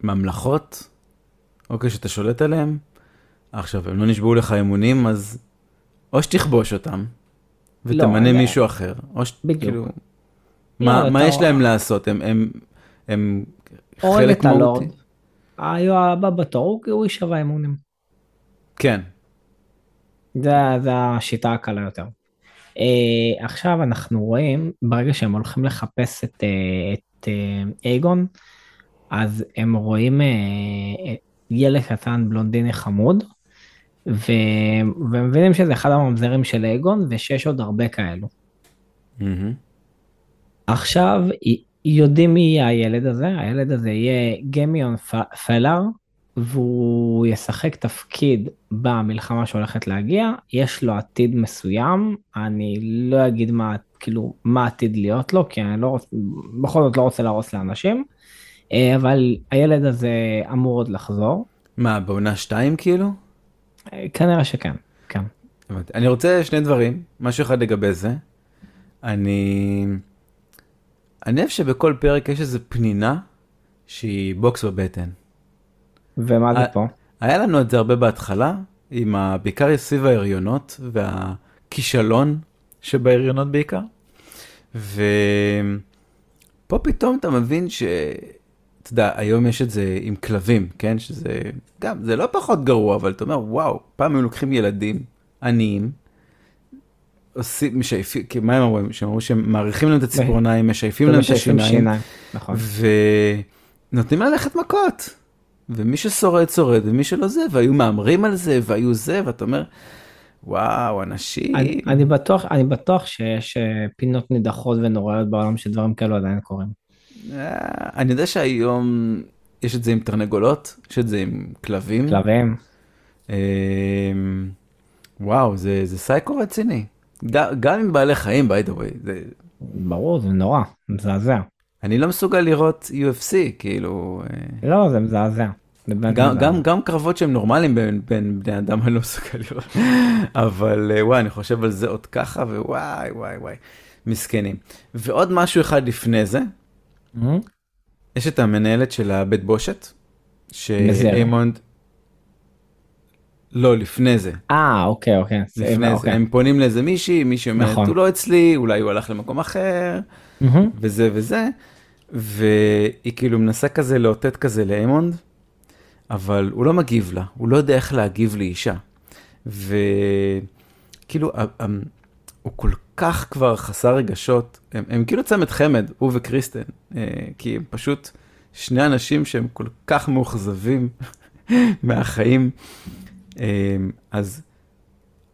ממלכות, אוקיי, שאתה שולט עליהן, עכשיו, הם לא נשבעו לך אמונים, אז או שתכבוש אותם, ותמנה לא, מישהו אחר, או ש... בדיוק. כאילו, לא, מה, מה אתה- יש להם לעשות? הם, הם, הם חלק את הלורד. מהותי. היו הבא בתור, הוא- הוא יישבע אמונים. כן, זה, זה השיטה הקלה יותר. Uh, עכשיו אנחנו רואים, ברגע שהם הולכים לחפש את, uh, את uh, אייגון, אז הם רואים uh, ילד קטן בלונדיני חמוד, ו... ומבינים שזה אחד הממזרים של אייגון, ושיש עוד הרבה כאלו. מהמם. עכשיו יודעים מי יהיה הילד הזה, הילד הזה יהיה גמיון פ- פלר, והוא ישחק תפקיד במלחמה שהולכת להגיע, יש לו עתיד מסוים, אני לא אגיד מה, כאילו, מה עתיד להיות לו, כי אני לא רוצה, בכל זאת לא רוצה להרוס לאנשים, אה, אבל הילד הזה אמור עוד לחזור, מה, בעונה 2 כאילו? אה, כנראה שכן, כן. אני רוצה שני דברים, משהו אחד לגבי זה. אני... אני אוהב שבכל פרק יש איזה פנינה שהיא בוקס בבטן. ומה זה פה? היה לנו את זה הרבה בהתחלה, עם ה... בעיקר סביב ההריונות והכישלון שבהריונות בעיקר. ופה פתאום אתה מבין ש... אתה יודע, היום יש את זה עם כלבים, כן? שזה גם, זה לא פחות גרוע, אבל אתה אומר, וואו, פעם הם לוקחים ילדים עניים, עושים, משייפים, כי מה הם אומרים? שהם אמרו שהם מעריכים להם את הציפורניים, משייפים להם את השיניים, נכון. ונותנים ללכת מכות. ומי ששורד שורד ומי שלא זה והיו מהמרים על זה והיו זה ואתה אומר וואו אנשים אני, אני בטוח, אני בטוח שיש אה, פינות נידחות ונוראיות בעולם שדברים כאלו עדיין קורים. אה, אני יודע שהיום יש את זה עם תרנגולות יש את זה עם כלבים כלבים. אה, וואו זה זה סייקו רציני גם עם בעלי חיים by the way זה ברור, זה נורא, מזעזע. אני לא מסוגל לראות UFC כאילו אה, לא, זה מזעזע. גם. גם, גם קרבות שהם נורמליים בין, בין בני אדם אני לא מסוגל לראות, אבל אה, וואי, אני חושב על זה עוד ככה, ווואי, וואי, וואי, מסכנים. ועוד משהו אחד לפני זה? יש את המנהלת של הבית בושת. שאיימונד, לא, לפני זה, אה, אוקיי, אוקיי. לפני זה, אוקיי. הם פונים לאיזה מישהי, מישהי אומרת, נכון. הוא לא אצלי, אולי הוא הלך למקום אחר. וזה וזה, והיא כאילו מנסה כזה לאותת כזה לאיימונד, אבל הוא לא מגיב לה, הוא לא יודע איך להגיב לאישה. וכאילו, הוא כל כך כבר חסר רגשות, הם, הם כאילו צמד חמד, הוא וקריסטן, אה, כי הם פשוט שני אנשים שהם כל כך מאוכזבים מהחיים. אה, אז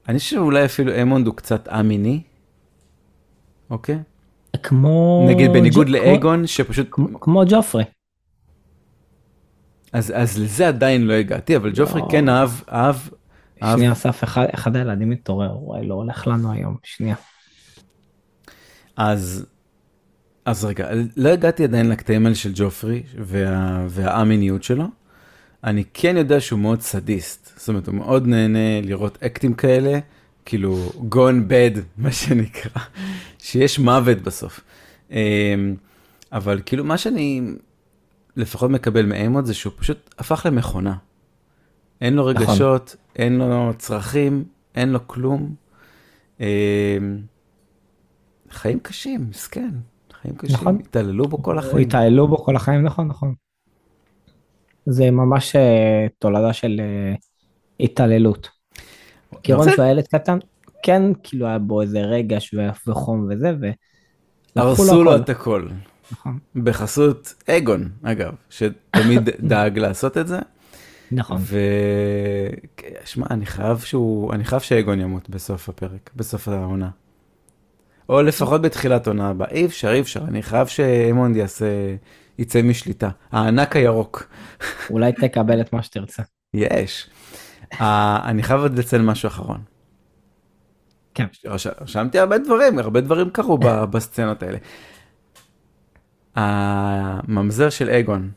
אני חושב שאולי אפילו איימונד הוא קצת א-מיני, אוקיי? כמו... נגיד בניגוד ג'ו- לאגון שפשוט כמו- כמו ג'ופרי. אז אז לזה עדיין לא הגעתי אבל ג'ופרי לא. כן אהב אהב אהב שנייה, אסף, אחד- אחד הילדים מתעורר. וואי, לא הולך לנו היום. שנייה. אז אז רגע לא הגעתי עדיין לקטעים האלה של ג'ופרי וה, והאמיניות שלו. אני כן יודע שהוא מאוד סדיסט זאת אומרת הוא מאוד נהנה לראות אקטים כאלה כאילו gone bad מה שנקרא שיש מוות בסוף. אמ, אבל כאילו מה שאני לפחות מקבל מאמוד זה שהוא פשוט הפך למכונה. אין לו נכון. רגשות, אין לו צרכים, אין לו כלום. חיים קשים, מסכן, חיים קשים, נכון. התעללו בו כל החיים. התעללו בו כל החיים, נכון, נכון. זה ממש אה, תולדה של אה, התעללות. כי רון שהוא ילד קטן, כן, כאילו היה בו איזה רגש ו- וחום וזה, ו... הרסו לו. את הכל, נכון, בחסות אגון, אגב, שתמיד דאג לעשות את זה. נכון. ושמע, אני חייב שהוא, אני חייב שאגון ימות בסוף הפרק, בסוף העונה. או לפחות בתחילת עונה הבאה. אי אפשר, אי אפשר, אני חייב שאמונד יעשה, יצא משליטה. הענק הירוק. אולי תקבל את מה שתרצה. יש. אה, אני חייב עוד לציין משהו אחרון. כן. רש- רשמתי הרבה דברים, הרבה דברים קרו בסצנות האלה. הממזר של אגון,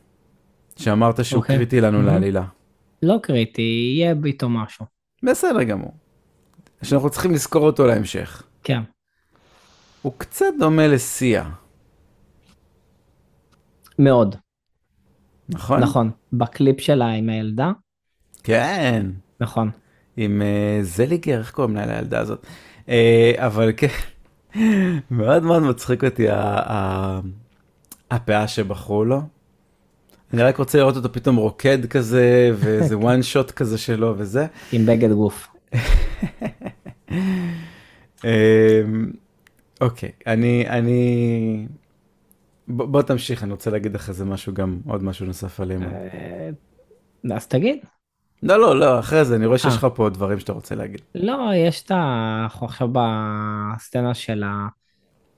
שאמרת שהוא אוקיי. קריטי לנו מהמם. לעלילה. לא קריטי, יהיה איתו משהו. בסדר גמור. שאנחנו צריכים לזכור אותו להמשך. כן. הוא קצת דומה לסיה, מאוד. נכון? נכון. בקליפ שלה עם הילדה, כן. נכון. עם אה, זליגר, איך קוראים לה לילדה הזאת? אה, אבל כן, מאוד מאוד מצחיק אותי הפאה שבחרו לו. אני רק רוצה לראות אותו פתאום רוקד כזה, ואיזה one shot כזה שלו וזה. עם בגד גוף. אוקיי, אני, אני... ב- בוא תמשיך, אני רוצה להגיד אחרי זה משהו גם, עוד משהו נוסף עליהם. אה, אז תגיד. לא, לא, לא, אחרי זה, אני רואה שיש אה. לך פה דברים שאתה רוצה להגיד. לא, יש את ה... אנחנו עכשיו בסצנה של ה...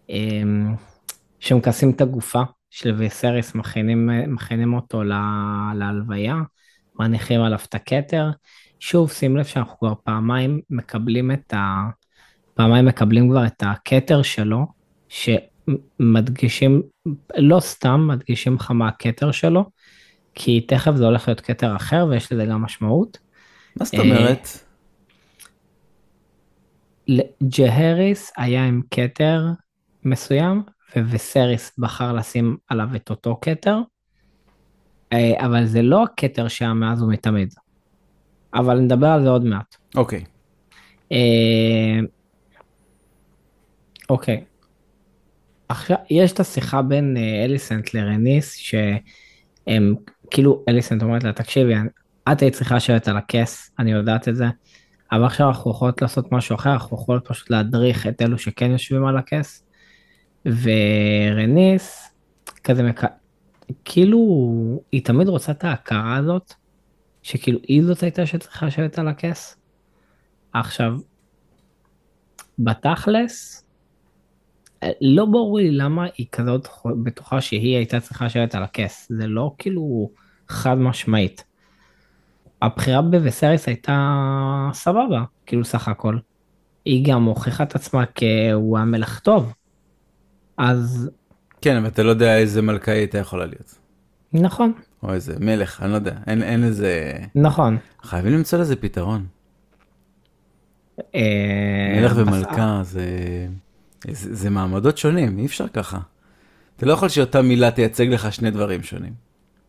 אמ, שמכסים את הגופה של ויסריס, מכינים, מכינים אותו ל... להלוויה, מניחים עליו את הכתר. שוב, שים לב שאנחנו כבר פעמיים מקבלים את ה... פעמיים מקבלים כבר את הכתר שלו, שמדגישים, לא סתם מדגישים לך מה הכתר שלו, כי תכף זה הולך להיות כתר אחר ויש לזה גם משמעות. מה זאת אה, אומרת? ג'הריס היה עם כתר מסוים, וויסריס בחר לשים עליו את אותו כתר, אה, אבל זה לא הכתר שהיה מאז ומתמיד. אבל נדבר על זה עוד מעט. אוקיי. אה, אוקיי. עכשיו, יש את השיחה בין אה, אליסנט לרניס, שהם, כאילו, אליסנט אומרת לה, תקשיבי, את היית צריכה לשבת על הכס, אני יודעת את זה, אבל עכשיו אנחנו יכולות לעשות משהו אחר, אנחנו יכולות פשוט להדריך את אלו שכן יושבים על הכס, ורניס, כזה, מק... כאילו, היא תמיד רוצה את ההכרה הזאת, שכאילו היא זאת הייתה שצריכה לשבת על הכס. עכשיו, בתכלס, לא ברור לי למה היא כזאת בטוחה שהיא הייתה צריכה לשבת על הכס, זה לא כאילו חד משמעית. הבחירה בווסריס הייתה סבבה, כאילו סך הכל. היא גם הוכיחה את עצמה כהוא המלך טוב. אז כן, אבל אתה לא יודע איזה מלכה היא הייתה יכולה להיות. נכון, או איזה מלך, אני לא יודע, אין, אין איזה... נכון. חייבים למצוא לזה פתרון. אה, מלך ומלכה זה, זה, זה מעמדות שונים, אי אפשר ככה. אתה לא יכול שאותה מילה תייצג לך שני דברים שונים.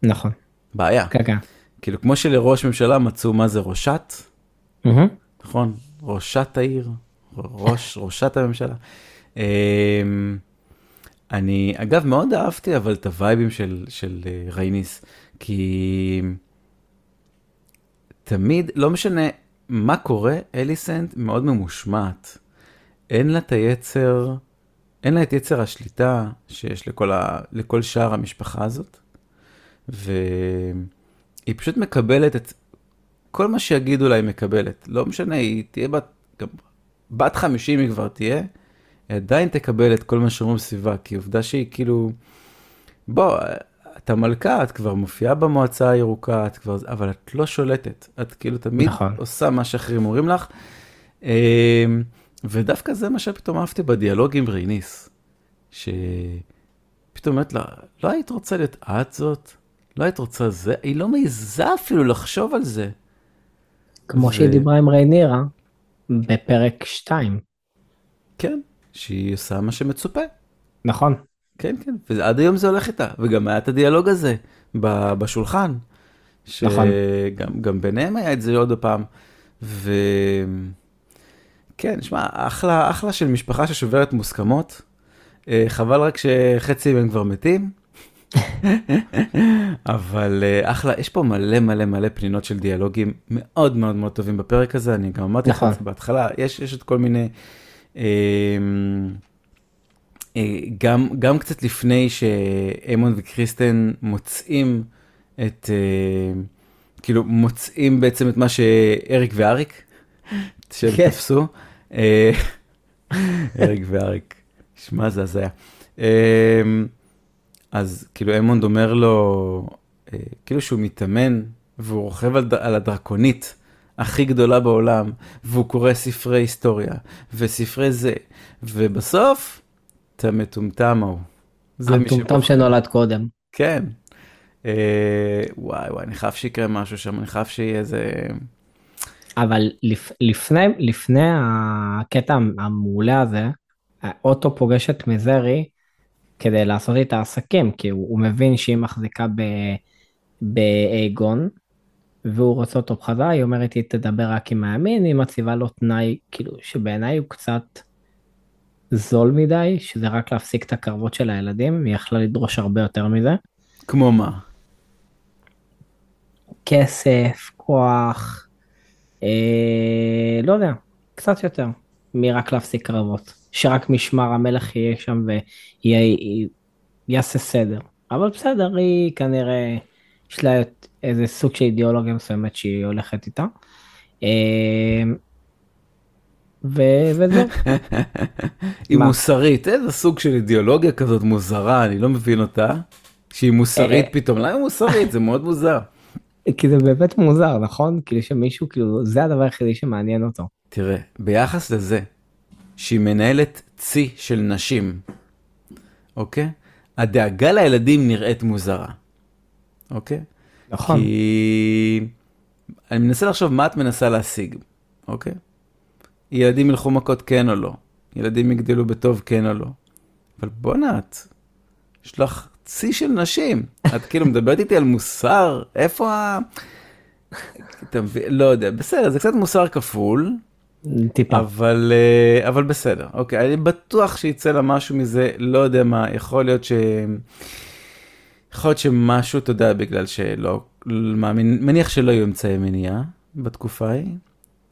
נכון, בעיה. כן כן. כאילו כמו שלראש ממשלה מצאו מה זה ראשת. נכון? ראשת העיר, ראש, ראשת הממשלה. אמ, אני אגב מאוד אהבתי אבל את הווייבים של, של אה, רייניס, כי תמיד, לא משנה מה קורה, אליסנט מאוד ממושמעת. אין לה את היצר, אין לה את יצר השליטה שיש לכל, ה, לכל שאר המשפחה הזאת, והיא פשוט מקבלת את כל מה שיגידו לה היא מקבלת. לא משנה, היא תהיה בת, גם בת 50 היא כבר תהיה, היא עדיין תקבל את כל מה שאומרים סביבה, כי עובדה שהיא כאילו, בוא, את המלכה, את כבר מופיעה במועצה הירוקה, את כבר, אבל את לא שולטת, את כאילו תמיד נכון. עושה מה שאחרים אומרים לך. ודווקא זה מה שפתאום אהבתי בדיאלוג עם רייניס, שפתאום אומרת לה, לא היית רוצה להיות את זאת? לא היית רוצה זה? היא לא מעיזה אפילו לחשוב על זה. כמו ו- שהיא דיברה עם ריינירה בפרק 2. כן, שהיא עושה מה שמצופה. נכון. כן, כן, ועד היום זה הולך איתה, וגם היה את הדיאלוג הזה בשולחן. נכון. שגם גם ביניהם היה את זה עוד פעם. ו... כן, שמע, אחלה, אחלה של משפחה ששוברת מוסכמות. אה, חבל רק שחצי מהם כבר מתים. אבל אה, אחלה, יש פה מלא מלא מלא פנינות של דיאלוגים מאוד מאוד מאוד טובים בפרק הזה, אני גם אמרתי לך נכון. בהתחלה, יש, יש את כל מיני, אה, אה, גם, גם קצת לפני שאמון וקריסטן מוצאים את, אה, כאילו מוצאים בעצם את מה שאריק ואריק, שהם כן. תפסו, אה, אריק ואריק, שמע זה הזיה. אה, אז כאילו אמונד אומר לו, אה, כאילו שהוא מתאמן והוא רוכב על, על הדרקונית, הכי גדולה בעולם, והוא קורא ספרי היסטוריה, וספרי זה, ובסוף, אתה מטומטם ההוא. המטומטם שבוחר. שנולד קודם. כן. אה, וואי וואי, אני חייב שיקרה משהו שם, אני חייב שיהיה איזה... אבל לפ, לפני, לפני הקטע המעולה הזה, אוטו פוגש את מזרי כדי לעשות איתה עסקים, כי הוא, הוא מבין שהיא מחזיקה באגון, והוא רוצה אותו בחזרה, היא אומרת היא תדבר רק עם הימין, היא מציבה לו תנאי, כאילו, שבעיניי הוא קצת זול מדי, שזה רק להפסיק את הקרבות של הילדים, היא יכלה לדרוש הרבה יותר מזה. כמו מה? כסף, כוח, אה, לא יודע, קצת יותר מרק להפסיק קרבות. שרק משמר המלך יהיה שם ויעשה סדר. אבל בסדר, היא כנראה, יש לה איזה סוג של אידיאולוגיה מסוימת שהיא הולכת איתה. אה, ו- וזהו. היא? מוסרית, איזה סוג של אידיאולוגיה כזאת מוזרה, אני לא מבין אותה. שהיא מוסרית אה, פתאום, למה מוסרית? זה מאוד מוזר. כי זה באמת מוזר, נכון? כאילו שמישהו, כאילו, זה הדבר היחידי שמעניין אותו. תראה, ביחס לזה שהיא מנהלת צי של נשים, אוקיי? הדאגה לילדים נראית מוזרה, אוקיי? נכון. כי אני מנסה לחשוב מה את מנסה להשיג, אוקיי? ילדים ילכו מכות כן או לא, ילדים יגדלו בטוב כן או לא. אבל בואנה את, יש לך צי של נשים, את כאילו מדברת איתי על מוסר, איפה ה... אתה מבין? לא יודע, בסדר, זה קצת מוסר כפול, טיפה. אבל, אה, אבל בסדר, אוקיי, אני בטוח שיצא לה משהו מזה, לא יודע מה, יכול להיות ש... יכול להיות שמשהו, אתה יודע, בגלל שלא, מאמין, מניח שלא יהיו אמצעי מניעה בתקופה ההיא.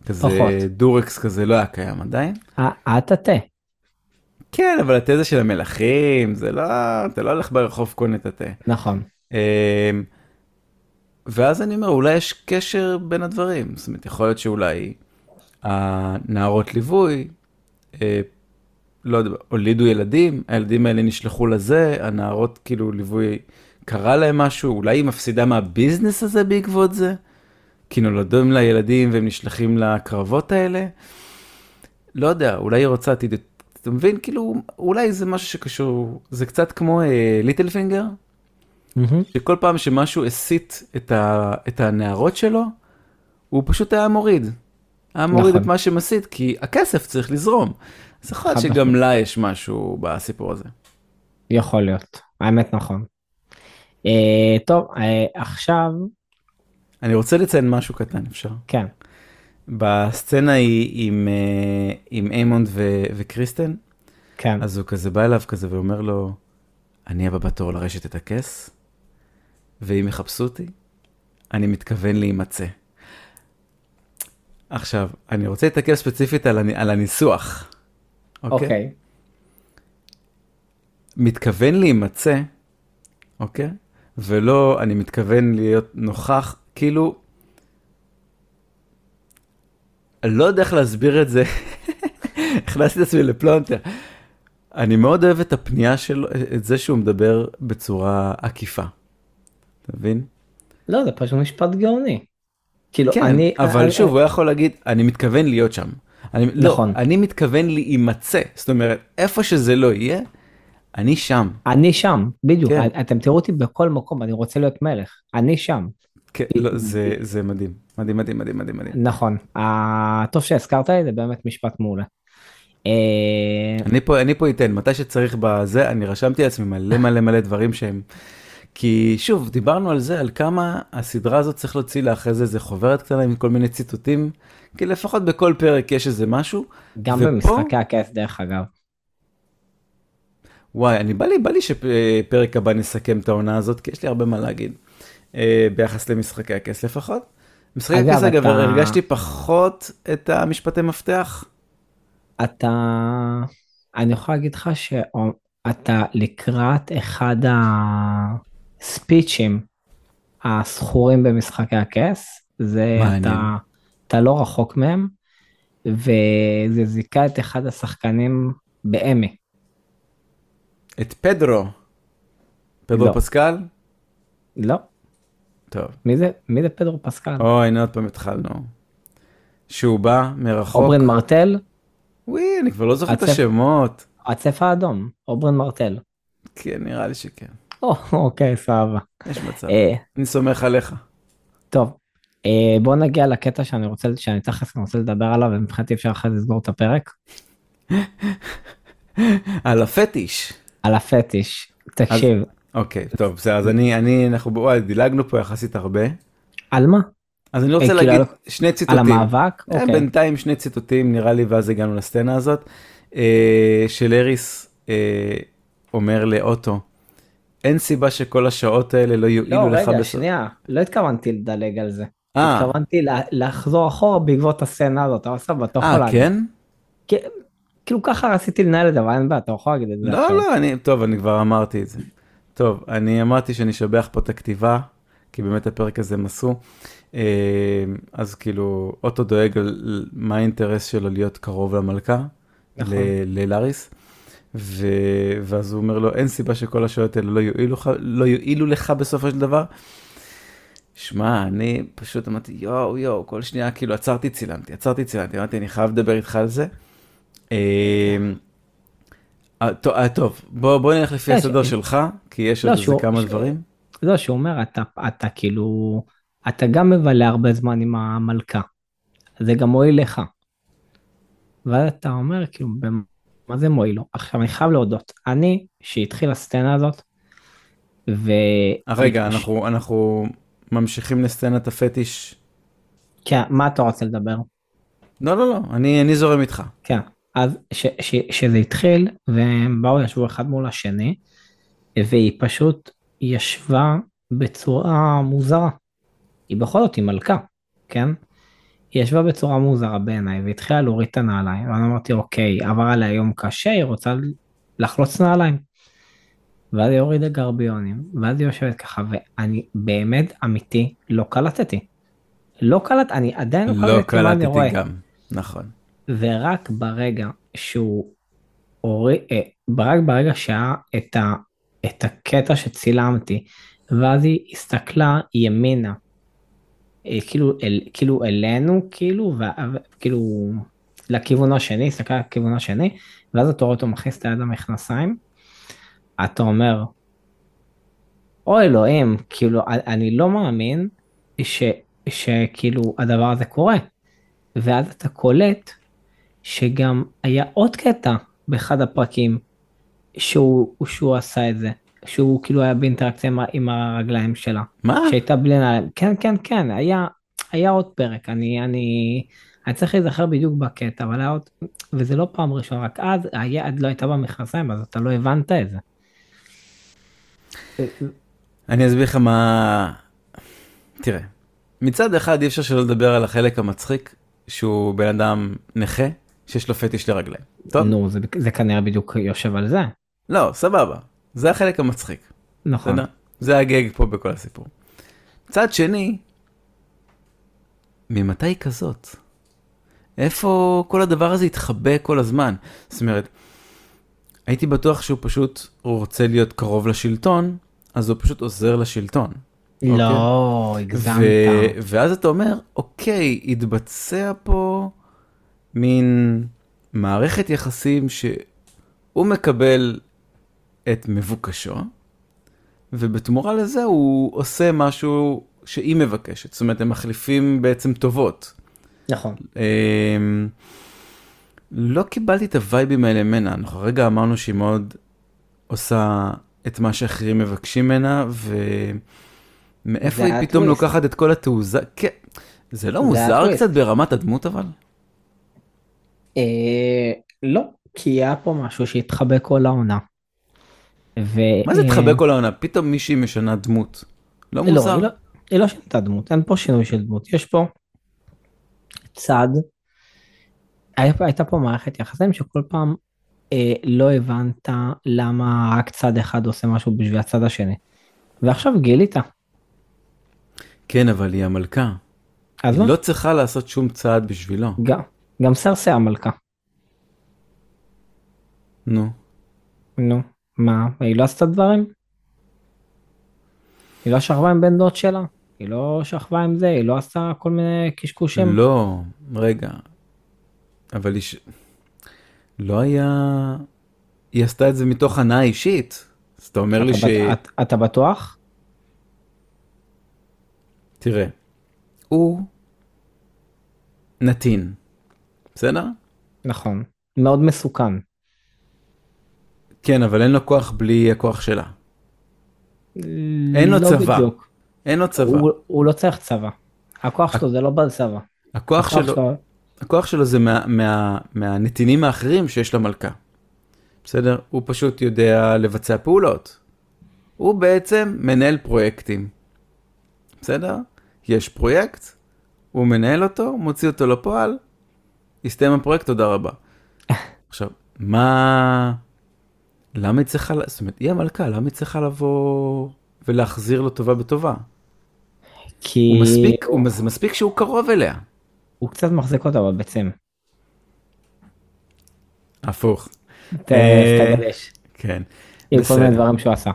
כזה פחות. דורקס כזה לא היה קיים עדיין. אה, את התה. כן, אבל התזה של המלכים, זה לא, אתה לא הולך ברחוב קונה את התה. נכון. אמ, ואז אני אומר, אולי יש קשר בין הדברים. זאת אומרת, יכול להיות שאולי הנערות ליווי, אה, לא יודע, הולידו ילדים, הילדים האלה נשלחו לזה, הנערות כאילו ליווי, קרה להם משהו, אולי היא מפסידה מהביזנס הזה בעקבות זה? כי נולדים לה ילדים והם נשלחים לקרבות האלה? לא יודע, אולי היא רוצה עתיד, אתה מבין? כאילו, אולי זה משהו שקשור, זה קצת כמו ליטל פינגר, מהמם. שכל פעם שמשהו הסיט את, ה, את הנערות שלו, הוא פשוט היה מוריד. היה מוריד נכון. את מה שמסית, כי הכסף צריך לזרום. אז יכול להיות שגם משמעית. לה יש משהו בסיפור הזה. יכול להיות. האמת נכון. אה, טוב, אה, עכשיו, אני רוצה לציין משהו קטן, אפשר? כן. בסצנה היא עם, אה, עם איימונד ו, וקריסטן, כן. אז הוא כזה בא אליו כזה ואומר לו, אני הבא בתור לרשת את הכס, ואם יחפשו אותי, אני מתכוון להימצא. עכשיו, אני רוצה להתעכב ספציפית על, הנ- על הניסוח. אוקיי? אוקיי. מתכוון להימצא, אוקיי? ולא אני מתכוון להיות נוכח, כאילו, אני לא יודע איך להסביר את זה, הכנסתי את עצמי לפלונטר. אני מאוד אוהב את הפנייה שלו, את זה שהוא מדבר בצורה עקיפה. אתה מבין? לא, זה פשוט משפט גאוני. כאילו, כן, אני... אבל אני- שוב, הוא יכול להגיד, אני מתכוון להיות שם. אני, לא, נכון. אני מתכוון להימצא. זאת אומרת, איפה שזה לא יהיה, אני שם. אני שם, בדיוק. כן. אתם תראו אותי בכל מקום, אני רוצה להיות מלך. אני שם. כן, לא, זה, זה מדהים. מדהים, מדהים, מדהים, מדהים, מדהים. נכון. אה, טוב שהזכרת לי, זה באמת משפט מעולה. אה, אני פה, אני פה אתן, מתי שצריך בזה, אני רשמתי לעצמי מלא מלא מלא דברים שהם... כי שוב, דיברנו על זה, על כמה הסדרה הזאת צריך להוציא לה אחרי זה איזה חוברת קטנה עם כל מיני ציטוטים, כי לפחות בכל פרק יש איזה משהו. גם ופה- במשחקי הכס, דרך אגב. וואי, אני בא לי, בא לי שפרק הבא נסכם את העונה הזאת, כי יש לי הרבה מה להגיד. אה, ביחס למשחקי הכס לפחות. משחקי אגב, הכס אגב, אתה- הרגשתי פחות את המשפטי מפתח. אתה... אני יכול להגיד לך שאתה לקראת אחד הספיצ'ים הזכורים במשחקי הכס, זה מעניין. אתה, אתה לא רחוק מהם, וזה זיכה את אחד השחקנים באמי. את פדרו. פדרו לא. פסקל? לא, טוב. מי זה, מי זה פדרו פסקל? אוי, הנה עוד פעם התחלנו. שהוא בא מרחוק. אוברן מרטל, וואי, אני כבר לא זוכר את השמות. הצפע האדום, אוברן מרטל. כן, נראה לי שכן. או, אוקיי, סבבה. יש מצב. אה, אני סומך עליך. טוב, אה, בוא נגיע לקטע שאני רוצה, שאני תכף רוצה לדבר עליו, ומבחינתי אפשר אחרי זה לסגור את הפרק. על הפטיש. על הפטיש. תקשיב, אוקיי, טוב, בסדר, אז אני, אני, אנחנו, וואי, דילגנו פה יחסית הרבה. על מה? אז אני רוצה אה, כאילו להגיד על- שני על ציטוטים. המאבק? אה, אוקיי. בינתיים שני ציטוטים נראה לי ואז הגענו לסצנה הזאת. אה, של אריס אה, אומר לאוטו, אין סיבה שכל השעות האלה לא לא, יועילו לך רגע, בסוף. שנייה, לא התכוונתי לדלג על זה. אה, התכוונתי לה- לחזור אחורה בעקבות הסצנה הזאת, אבל סבבה, אתה יכול אה, להגיד. כן? כן, כאילו ככה רציתי לנהל את זה, אבל אין בעיה, אתה יכול להגיד את זה. לא. לא, אני, טוב, אני כבר אמרתי את זה. טוב, אני אמרתי שאני אשבח פה את הכתיבה, כי באמת הפרק הזה עשו. אה, אז כאילו, אוטו דואג על מה האינטרס שלו להיות קרוב למלכה, נכון. ללאריס, ו... ואז הוא אומר לו, אין סיבה שכל השעות האלה לא יועילו, לא יועילו לך בסופו של דבר. שמע, אני פשוט אמרתי, יואו, יואו, כל שנייה, כאילו, עצרתי, צילמתי, עצרתי, צילמתי, אמרתי, אני חייב לדבר איתך על זה. אה, אה, טוב, אה, טוב, בוא, בוא נלך לפי לא, הסדר ש- שלך, כי יש לא, עוד איזה כמה דברים. לא, שהוא אומר, אתה, אתה כאילו, אתה גם מבלה הרבה זמן עם המלכה. זה גם מועיל לך. ואז אתה אומר, כאילו, מה זה מועיל לו? עכשיו, אני חייב להודות, אני, שהתחיל הסצנה הזאת, ו... אה, רגע, אנחנו, אנחנו ממשיכים לסצנת הפטיש. כן, מה אתה רוצה לדבר? לא, לא, לא, אני, אני זורם איתך. כן, אז ש, ש, שזה התחיל, והם באו, ישבו אחד מול השני, והיא פשוט ישבה בצורה מוזרה. היא בכל זאת, היא מלכה, כן? היא ישבה בצורה מוזרה בעיניי, והתחילה להוריד את הנעליים, ואני אמרתי, אוקיי, עבר עליה יום קשה, היא רוצה לחלוץ נעליים. ואז היא הורידה גרביונים, ואז היא יושבת ככה, ואני באמת אמיתי לא קלטתי. לא קלט, אני עדיין לא לא קלטתי מה אני רואה. קלטתי גם, נכון. ורק ברגע שהוא הוריד, אה, רק ברגע שהיה את, ה, את הקטע שצילמתי, ואז היא הסתכלה ימינה, אה, כאילו, אל, כאילו אלינו, כאילו, ו, כאילו, לכיוון השני, הסתכלה לכיוון השני, ואז אתה רואה אותו מכניס את היד למכנסיים, אתה אומר, אוי אלוהים, כאילו, אני לא מאמין ש, שכאילו הדבר הזה קורה. ואז אתה קולט שגם היה עוד קטע באחד הפרקים שהוא, שהוא עשה את זה, שהוא כאילו היה באינטראקציה עם, הרגליים שלה, מה? שהייתה בלי נעליים, כן כן כן, היה, היה עוד פרק, אני, אני, אני צריך להיזכר בדיוק בקטע, אבל היה עוד, וזה לא פעם ראשונה, רק אז היד לא הייתה במכנסיים, אז אתה לא הבנת את זה. אני אסביר לך מה... תראה, מצד אחד אי אפשר שלא לדבר על החלק המצחיק, שהוא בן אדם נכה, שיש לו פטיש לרגליים. טוב? נו, זה, זה כנראה בדיוק יושב על זה, לא, סבבה. זה החלק המצחיק. נכון. בסדר? זה הגג פה בכל הסיפור. מצד שני, ממתי כזאת? איפה כל הדבר הזה התחבא כל הזמן? זאת אומרת, הייתי בטוח שהוא פשוט רוצה להיות קרוב לשלטון, אז הוא פשוט עוזר לשלטון. לא, הגזמת. ו- ואז אתה אומר, אוקיי, התבצע פה מין מערכת יחסים שהוא מקבל את מבוקשו, ובתמורה לזה הוא עושה משהו שהיא מבקשת. זאת אומרת, הם מחליפים בעצם טובות. נכון. אמ, לא קיבלתי את הווייבים האלה ממנה, אנחנו רגע אמרנו שהיא מאוד עושה את מה שאחרים מבקשים ממנה, ומאיפה היא פתאום. לוקחת את כל התעוזה? כן, זה לא מוזר. קצת ברמת הדמות אבל? אה, לא, כי היה פה משהו שהתחבא כל העונה. ו... מה זה אה, התחבא כל העונה? פתאום מישהי משנה דמות. לא לא, מוזר? היא לא, היא לא שינתה דמות, אין פה שינוי של דמות, יש פה צד, הייתה פה מערכת יחסים שכל פעם אה, לא הבנת למה רק צד אחד עושה משהו בשביל הצד השני. ועכשיו גילית, כן, אבל היא המלכה. אז היא מה? לא צריכה לעשות שום צעד בשבילו. גם, גם סרסי המלכה. נו. נו, מה, היא לא עשתה דברים? היא לא שכבה עם בן דוד שלה? היא לא שכבה עם זה, היא לא עשתה כל מיני קשקושים. לא, רגע. אבל היא... ש- לא היה... היא עשתה את זה מתוך הנאה אישית. אז אתה אומר לי אתה ש... את- אתה בטוח? תראה, הוא נתין, בסדר? נכון. מאוד מסוכן. כן, אבל אין לו כוח בלי הכוח שלה. אין לו לא צבא. בדיוק. אין לו צבא. הוא, הוא לא צריך צבא. הכוח שלו זה לא בצבא. הכוח הכוח שלו, שלו, הכוח שלו זה מה, מה, מהנתינים האחרים שיש למלכה. בסדר? הוא פשוט יודע לבצע פעולות. הוא בעצם מנהל פרויקטים. בסדר? יש פרויקט, הוא מנהל אותו, מוציא אותו לפועל, הסתיים הפרויקט, תודה רבה. עכשיו, מה... למה היא צריכה, זאת אומרת, היא המלכה, למה היא צריכה לבוא ולהחזיר לו טובה בטובה? כי הוא מספיק, הוא, זה מספיק שהוא קרוב אליה. הוא קצת מחזיק אותה בביצים. הפוך. ת- אה, תגלש. כן. עם כל מיני. דברים שהוא עשה.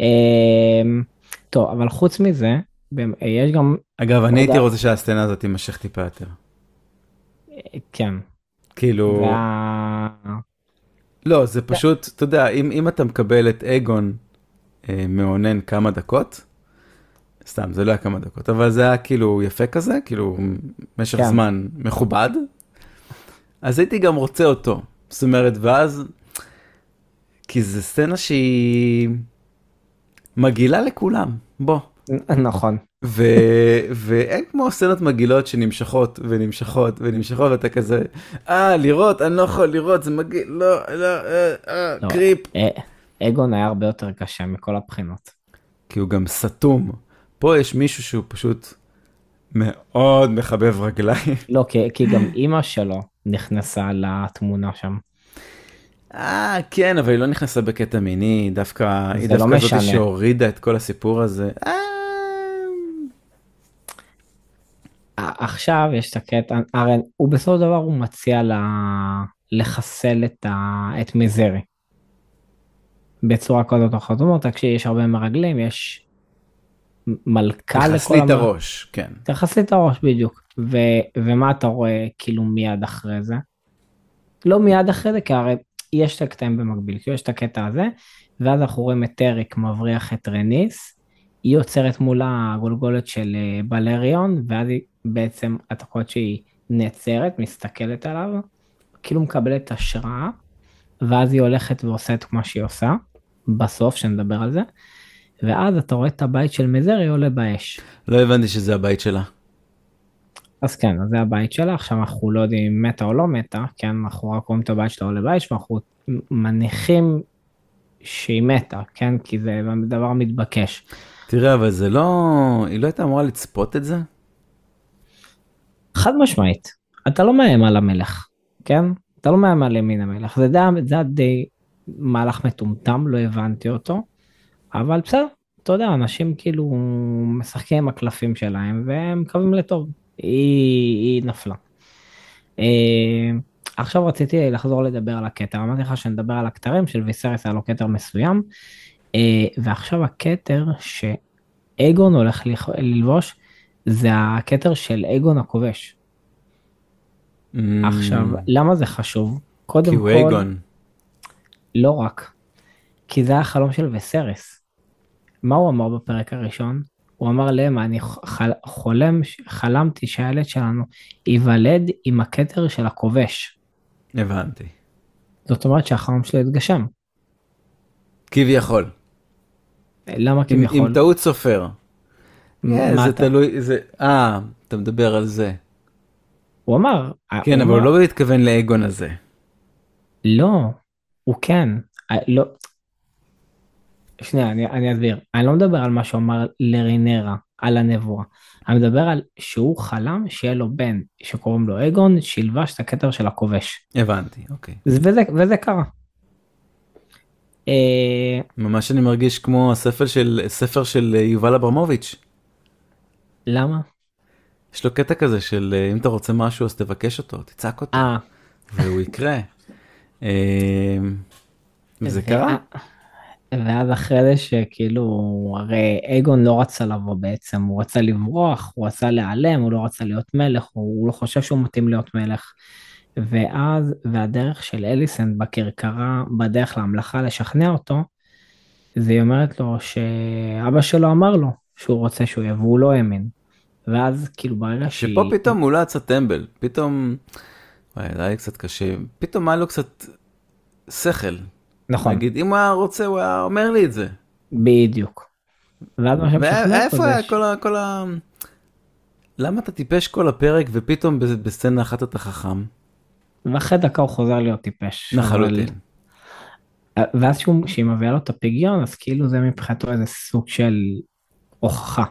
אמ, טוב, אבל חוץ מזה, יש גם, אגב, אני הייתי. רוצה שהסצנה הזאת תימשך טיפה יותר. כן, כאילו, וה- לא, זה פשוט, אתה יודע, אם, אם אתה מקבל את אגון אה, מאונן כמה דקות, סתם, זה לא היה כמה דקות, אבל זה היה כאילו יפה כזה, כאילו משך כן. זמן מכובד, אז הייתי גם רוצה אותו. זאת אומרת, ואז, כי זו סצנה שהיא מגעילה לכולם, בוא. נכון. ו... ואין כמו סצנות מגעילות שנמשכות ונמשכות ונמשכות ואתה כזה אה לראות אני לא יכול לראות זה מגעיל לא לא אה, אה, לא. קריפ אה, אגון היה הרבה יותר קשה מכל הבחינות. כי הוא גם סתום פה יש מישהו שהוא פשוט מאוד מחבב רגליים לא, כי, כי גם אימא שלו נכנסה לתמונה שם. אה כן אבל היא לא נכנסה בקטע מיני דווקא היא זה לא דווקא זאת. שהורידה את כל הסיפור הזה. אה, עכשיו יש את הקטע, הרי הוא בסופו של דבר הוא מציע לה לחסל את, ה, את מיזרי. בצורה כזאת או אומר, תקשיב, יש הרבה מרגלים, יש מלכה לכל לי את הראש כן תכס לי את הראש בדיוק. ו, ומה אתה רואה כאילו מיד אחרי זה? לא מיד אחרי זה, כי הרי יש את הקטעים במקביל, כי יש את הקטע הזה, ואז אנחנו רואים את טריק מבריח את רניס, היא יוצרת מולה הגולגולת של אה, בלריון, ואז היא בעצם, אתה רואה שהיא נעצרת, מסתכלת עליו, כאילו מקבלת השראה, ואז היא הולכת ועושה את מה שהיא עושה, בסוף, שנדבר על זה, ואז אתה רואה את הבית של מזרי עולה באש. לא הבנתי שזה הבית שלה. אז כן, אז זה הבית שלה, עכשיו אנחנו לא יודעים אם מתה או לא מתה, כן, אנחנו רק רואים את הבית שלה עולה באש, ואנחנו מניחים שהיא מתה, כן, כי זה דבר מתבקש. תראה אבל זה לא היא לא הייתה אמורה לצפות את זה. חד משמעית, אתה לא מאיים על המלך, כן? אתה לא מאיים על ימין המלך, זה די, זה די מהלך מטומטם, לא הבנתי אותו, אבל בסדר, אתה יודע, אנשים כאילו משחקים עם הקלפים שלהם והם מקווים לטוב, היא, היא נפלה. אה, עכשיו רציתי לחזור לדבר על הכתר, אמרתי לך שנדבר על הכתרים של ויסריס, היה לו כתר מסוים, אה, ועכשיו הכתר שאגון הולך ללבוש, זה הכתר של אגון הכובש. עכשיו, למה זה חשוב? קודם Mm. כי הוא כל, אגון. לא רק, כי זה היה חלום של וסרס. מה הוא אמר בפרק הראשון? הוא אמר למה, אני חל, חולם, חלמתי שהילד שלנו ייוולד עם הכתר של הכובש. הבנתי. זאת אומרת שהחלום שלו התגשם. כביכול. למה עם, כביכול? עם טעות סופר. Yeah, זה אתה- תלוי, זה, אה, אתה מדבר על זה. הוא אמר. כן, אבל הוא לא מתכוון לאגון הזה. לא, הוא כן. אה, לא. שנייה, אני, אני אסביר. אני לא מדבר על מה שהוא אמר לרינרה, על הנבואה. אני מדבר על שהוא חלם שיהיה לו בן שקוראים לו אגון, שילבש את הכתר של הכובש. הבנתי, אוקיי. וזה, וזה קרה. אה, ממש אני מרגיש כמו הספר של, ספר של יובל אברמוביץ'. למה? יש לו קטע כזה של אה, אם אתה רוצה משהו אז תבקש אותו, תצעק אותו, אה, והוא יקרה. אה, וזה ו- קרה? ואז אחרי זה שכאילו, הרי אייגון לא רצה לבוא בעצם, הוא רצה לברוח, הוא רצה להיעלם, הוא לא רצה להיות מלך, הוא, הוא לא חושב שהוא מתאים להיות מלך. ואז, והדרך של אליסנד בכרכרה, בדרך לממלכה לשכנע אותו, והיא אומרת לו שאבא שלו אמר לו שהוא רוצה שהוא יהיה, והוא לא האמין. ואז כאילו ברגע שהיא... שפה פתאום הוא לא יצא טמבל, פתאום, וואי, זה היה לי קצת קשה, פתאום היה לו קצת שכל. נכון, נגיד, אם הוא היה רוצה, הוא היה אומר לי את זה. בדיוק. ואז מה שמשכנע אותו היה כל ה... כל ה... למה אתה טיפש כל הפרק ופתאום בסצנה אחת אתה חכם? ואחרי דקה הוא חוזר להיות טיפש. לחלוטין. אבל- ואז כשהיא מביאה לו את הפגיון, אז כאילו זה מבחינתו איזה סוג של הוכחה.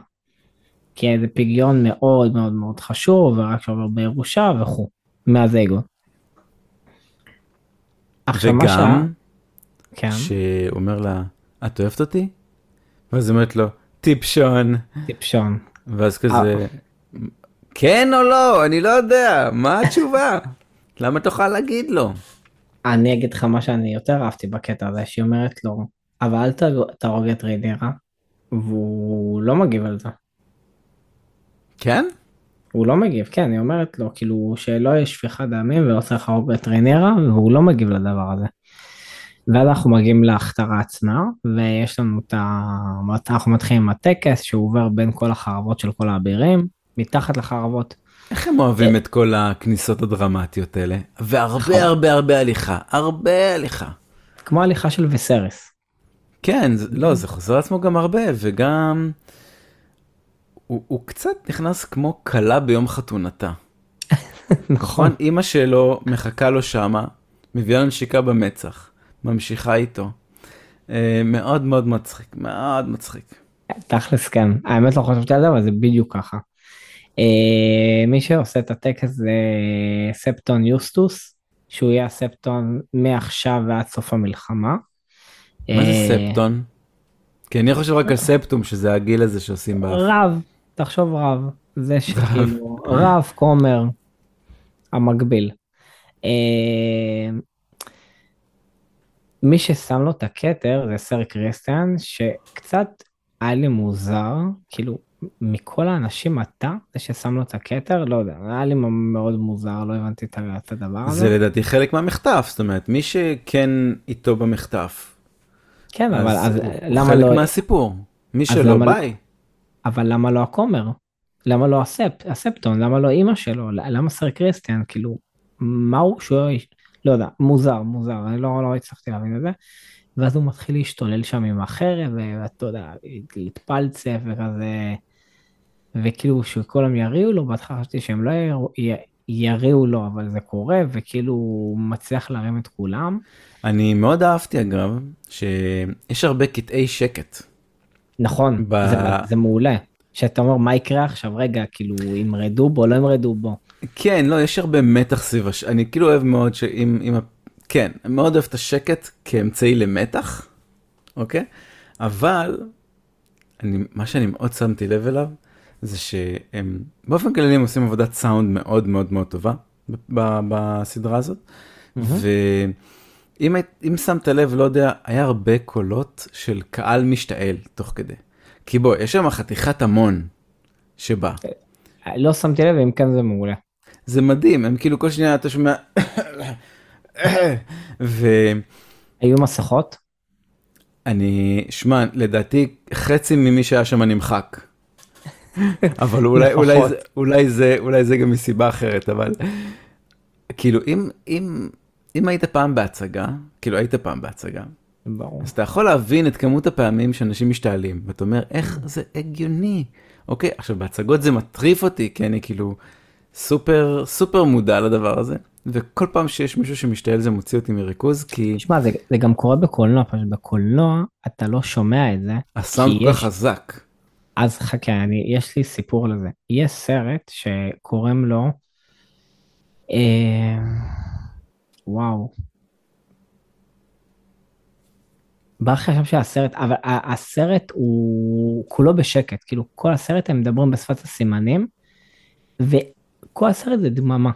כי זה פגיון מאוד מאוד מאוד חשוב, ורק שעובר בירושה וכו', מאז אגו. וגם, כן, שאומר לה, את אוהבת אותי? ואז אומרת לו, טיפשון. טיפשון. ואז כזה, כן או לא, אני לא יודע, מה התשובה? למה תוכל להגיד לו? אני אגיד לך מה שאני יותר אהבתי בקטע הזה, שהיא אומרת לו, אבל אל תהרוג- תהרוג את רידירה, והוא לא מגיב על זה. כן? הוא לא מגיב, כן, היא אומרת לו, כאילו, שלא יהיה שפיכת דמים צריך להרוג את רינירה, והוא לא מגיב לדבר הזה. ואז אנחנו מגיעים להכתרה עצמה, ויש לנו את ה... אנחנו מתחילים עם הטקס שהוא עובר בין כל החרבות של כל האבירים, מתחת לחרבות. איך הם אוהבים את כל הכניסות הדרמטיות האלה? נכון. והרבה הרבה הרבה הליכה, הרבה הליכה. כמו הליכה של וסרס. כן, לא, זה חוזר עצמו גם הרבה, וגם... הוא, הוא קצת נכנס כמו כלה ביום חתונתה. נכון? אימא שלו מחכה לו שמה, מביאה לו נשיקה במצח, ממשיכה איתו. אה, מאוד מאוד מצחיק, מאוד מצחיק. תכלס כן, האמת לא חשבתי על זה, אבל זה בדיוק ככה. אה, מי שעושה את הטקס זה ספטון יוסטוס, שהוא יהיה הספטון מעכשיו ועד סוף המלחמה. מה זה אה, ספטון? כי אני חושב רק על ספטום, שזה הגיל הזה שעושים באף. רב, תחשוב רב, זה שכאילו, רב, כומר, המקביל. אה, מי ששם לו את הכתר זה סר קריסטיאן, שקצת היה לי מוזר, כאילו, מכל האנשים אתה זה ששם לו את הכתר, לא יודע, היה לי מאוד מוזר, לא הבנתי את הדבר זה הזה. לדעתי חלק מהמחטף, זאת אומרת, מי שכן איתו במחטף, כן, אבל אז הוא למה חלק לא, מהסיפור. מי שלא לא- ביי. אבל למה לא הכומר? למה לא הספ, הספטון? למה לא אימא שלו? למה סר קריסטיאן? כאילו, מה הוא שהוא... לא יודע, מוזר, מוזר, אני לא, לא הצלחתי להבין את זה. ואז הוא מתחיל להשתולל שם עם החרב, ואתה יודע, להתפלצף וכזה, וכאילו שכולם יריעו לו, בהתחלה חשבתי שהם לא יריעו, לו, אבל זה קורה, וכאילו הוא מצליח להרים את כולם. אני מאוד אהבתי אגב, שיש הרבה קטעי שקט. נכון, ב- זה, זה מעולה. שאתה אומר מה יקרה עכשיו, רגע, כאילו ימרדו בו, לא ימרדו בו. כן, לא, יש הרבה מתח סביב הש... אני כאילו אוהב מאוד שאם... אם... כן, מאוד אוהב את השקט כאמצעי למתח, אוקיי? אבל, אני, מה שאני מאוד שמתי לב אליו, זה שהם באופן כללי הם עושים עבודת סאונד מאוד מאוד מאוד טובה ב- ב- בסדרה הזאת. ואם היית- אם שמת לב, לא יודע, היה הרבה קולות של קהל משתעל תוך כדי. כי בוא, יש שם חתיכת המון שבא. לא שמתי לב, אם כן זה מעולה. זה מדהים, הם כאילו כל שנייה אתה שומע... ואני, היו מסכות? שמע, לדעתי חצי ממי שהיה שם נמחק. אבל אולי, אולי, לפחות. זה, אולי, זה, אולי זה גם מסיבה אחרת, אבל כאילו אם, אם, אם היית פעם בהצגה, כאילו היית פעם בהצגה, ברור. אז אתה יכול להבין את כמות הפעמים שאנשים משתעלים, ואתה אומר, איך זה הגיוני? אוקיי, עכשיו בהצגות זה מטריף אותי, כי אני כאילו סופר סופר מודע לדבר הזה, וכל פעם שיש מישהו שמשתעל זה מוציא אותי מריכוז, כי תשמע, זה, זה גם קורה בקולנוע, פשוט בקולנוע אתה לא שומע את זה. הסאונד כל כך חזק. אז חכה, אני, יש לי סיפור לזה. יש סרט שקוראים לו, אה, וואו. לי עכשיו שהסרט, אבל הסרט הוא כולו בשקט, כאילו כל הסרט הם מדברים בשפת הסימנים, וכל הסרט זה דממה.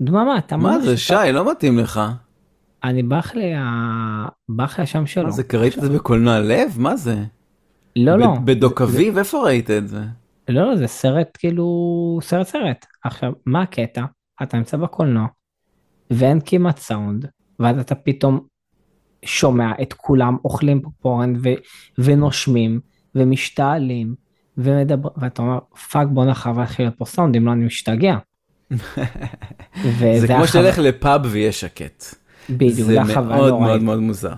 דממה, אתה מה זה, שי, לא מתאים לך. אני ברח לי ברח לי השם שלו. מה זה, ראית את זה בקולנוע לב? מה זה? לא, לא. ב- בדוק אביב? איפה ראית את זה? לא, לא, זה סרט כאילו, סרט סרט. עכשיו, מה הקטע? אתה נמצא בקולנוע, ואין כמעט סאונד, ואז אתה פתאום שומע את כולם אוכלים פופורן ו- ונושמים, ומשתעלים, ומדבר, ואתה אומר, fuck בוא נחווה להתחיל פה סאונד, אם לא אני משתגע. זה כמו שתלך לפאב ויהיה שקט. בדיוק, זה מאוד מאוד. מאוד מוזר.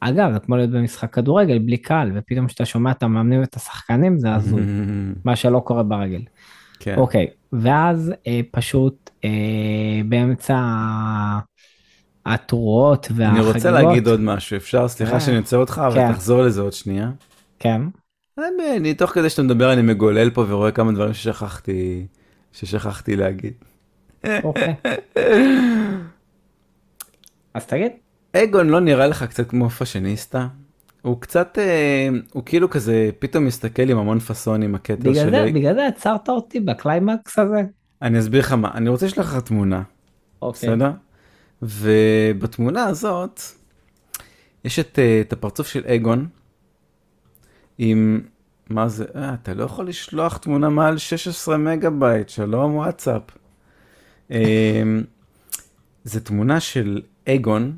אגב, זה כמו להיות במשחק כדורגל בלי קהל, ופתאום כשאתה שומע את המאמנים ואת השחקנים זה הזוי, מה שלא קורה ברגל. כן. אוקיי, ואז אה, פשוט אה, באמצע התרועות אני והחגיגות, רוצה להגיד עוד משהו, אפשר? סליחה אה, שאני עוצר אותך, אבל כן. תחזור לזה עוד שנייה. כן, אני- אני תוך כדי שאתה מדבר אני מגולל פה ורואה כמה דברים ששכחתי, ששכחתי להגיד. אוקיי. אז תגיד, אגון לא נראה לך קצת כמו fashionista? הוא קצת, אה, הוא כאילו כזה פתאום מסתכל עם המון פאסון עם הכתר בגלל זה, של... בגלל זה עצרת אותי בקליימקס הזה? אני אסביר לך מה, אני רוצה לשלוח לך תמונה, אוקיי. בסדר? ובתמונה הזאת יש את, אה, את הפרצוף של אגון עם, מה זה, אה, אתה לא יכול לשלוח תמונה מעל 16 מגה בייט, שלום וואטסאפ. אה, זה תמונה של אגון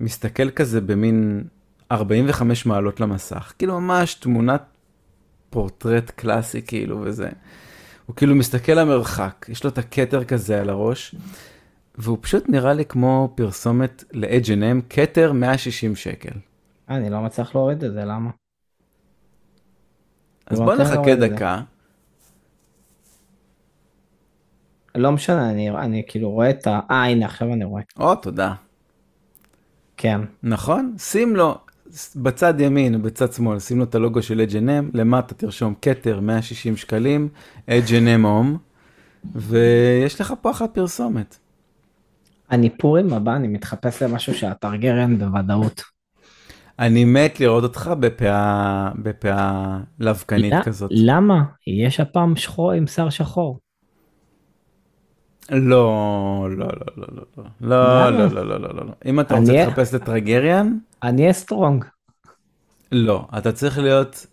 מסתכל כזה במין 45 מעלות למסך, כאילו ממש תמונת פורטרט קלאסי כאילו וזה. הוא כאילו מסתכל למרחק, יש לו את הכתר כזה על הראש, והוא פשוט נראה לי כמו פרסומת ל-H&M, כתר 160 שקל. אה, אני לא מצליח להוריד את זה, למה? אז בוא נחכה. דקה. לא משנה, אני, אני כאילו רואה את ה... אה, הנה, עכשיו אני רואה. או, תודה. כן. נכון? שים לו בצד ימין ובצד שמאל, שים לו את הלוגו של H&M, למטה תרשום כתר 160 שקלים, H&M Home, ויש לך פה אחת פרסומת. אני פורים הבא, אני מתחפש למשהו שהטרגרן בוודאות. אני מת לראות אותך בפאה, בפאה לבקנית כזאת. למה? יש הפעם שחור עם שיער שחור. לא, לא, לא, לא, לא, לא, לא? לא, לא, לא, לא, לא. אם אתה רוצה להתחפש לטרגריאן, אני אהיה סטרונג. לא, אתה צריך להיות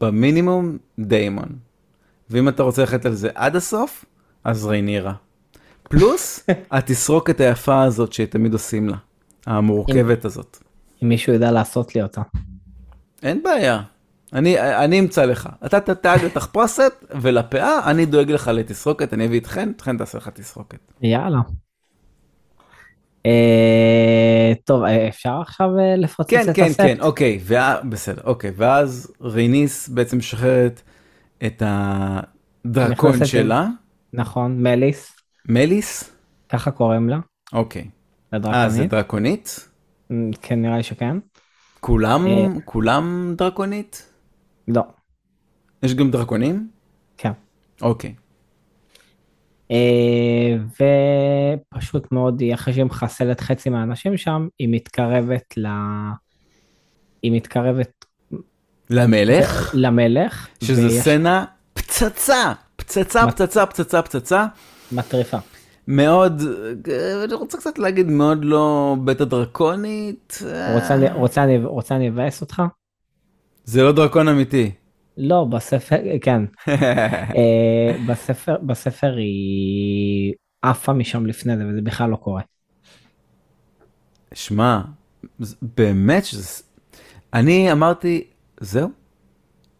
במינימום דיימון. ואם אתה רוצה ללכת על זה עד הסוף, אז ריינירה. פלוס התסרוקת היפה הזאת שתמיד עושים לה, המורכבת הזאת. אם מישהו יודע לעשות לי אותה. אין בעיה, אני, אני אמצא לך. אתה תתאג לתחפושת ולפאה, אני דואג לך לתסרוקת, אני אביא את חן, חן תעשה לך תסרוקת. יאללה. אה, טוב, אה, אפשר עכשיו אה, לפוצץ כן, את כן, הסט? כן, אוקיי, וה... בסדר, אוקיי, ואז ריניס בעצם משחררת את הדרקון שלה, נכון, מליס, מליס, ככה קוראים לה, אוקיי. אה, זה. דרקונית? כן, נראה לי שכן. כולם. כולם דרקונית? לא, יש גם דרקונים? כן. אוקיי. אה, ופשוט מאוד, היא אחרי שהיא מחסלת חצי מהאנשים שם, היא מתקרבת ל... היא מתקרבת למלך, למלך, שזה ויש- סצנה פצצה, פצצה, פצצה, פצצה, פצצה. מטריפה. מאוד, אני רוצה קצת להגיד מאוד לא בטא דרקונית. רוצה אני- רוצה אני- רוצה אני אבאס אותך? זה לא דרקון אמיתי. לא, בספר, כן. אה, בספר, בספר היא עפה משם לפני זה, וזה בכלל לא קורה. שמע, באמת שזה... אני אמרתי, זהו?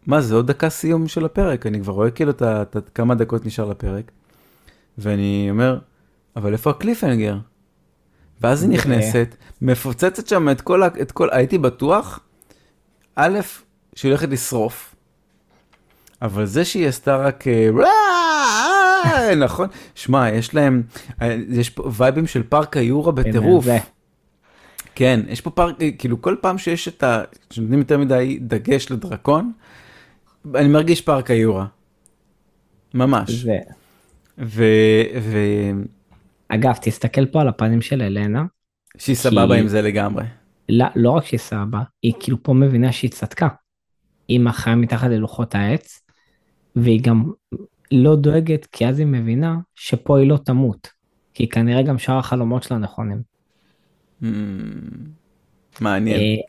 מה זה עוד דקה סיום של הפרק? אני כבר רואה כאילו את את כמה דקות נשאר לפרק. ואני אומר, אבל איפה הקליפהנגר? ואז היא. נכנסת, מפוצצת שם את כל, ה- את כל, הייתי בטוח, א', שהיא הולכת לשרוף, אבל זה שהיא עשתה רק, אה, "ראה", נכון? שמע, יש להם, אה, יש פה וייבים של פארק היורה בטירוף. כן, יש פה פארק, כאילו כל פעם שיש את ה... שנותנים יותר מדי דגש לדרקון, אני מרגיש פארק היורה. ממש. ו... ו... אגב, תסתכל פה על הפנים של אלנה. שהיא סבבה עם זה לגמרי. לא, לא רק שהיא סבבה, היא כאילו פה מבינה שהיא צדקה. היא מחיה מתחת ללוחות העץ, והיא גם לא דואגת, כי אז היא מבינה שפה היא לא תמות. כי כנראה גם שאר החלומות שלה נכונים. Mm, מעניין.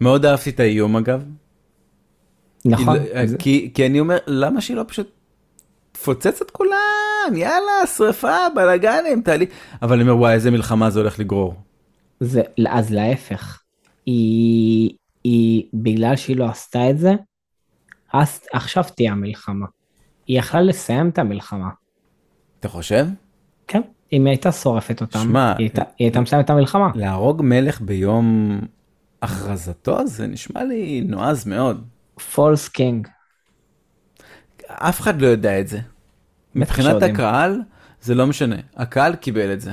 מאוד אהבתי את האיום אגב. נכון. כי, לא- כי, כי אני אומר, למה שהיא לא פשוט תפוצץ את כולם? יאללה, שרפה, בלאגנים, תעלי. אבל אני אומר, וואי, איזה מלחמה זה הולך לגרור. זה, אז להפך, היא, היא, בגלל שהיא לא עשתה את זה, אז עכשיו תהיה המלחמה. היא יכלה לסיים את המלחמה. אתה חושב? כן, אם היא הייתה שורפת אותם, שמע, היא הייתה, היא הייתה מסיימת את המלחמה. להרוג מלך ביום הכרזתו זה נשמע לי נועז מאוד. false king. אף אחד לא יודע את זה. מבחינת שיודעים. הקהל זה לא משנה, הקהל קיבל את זה.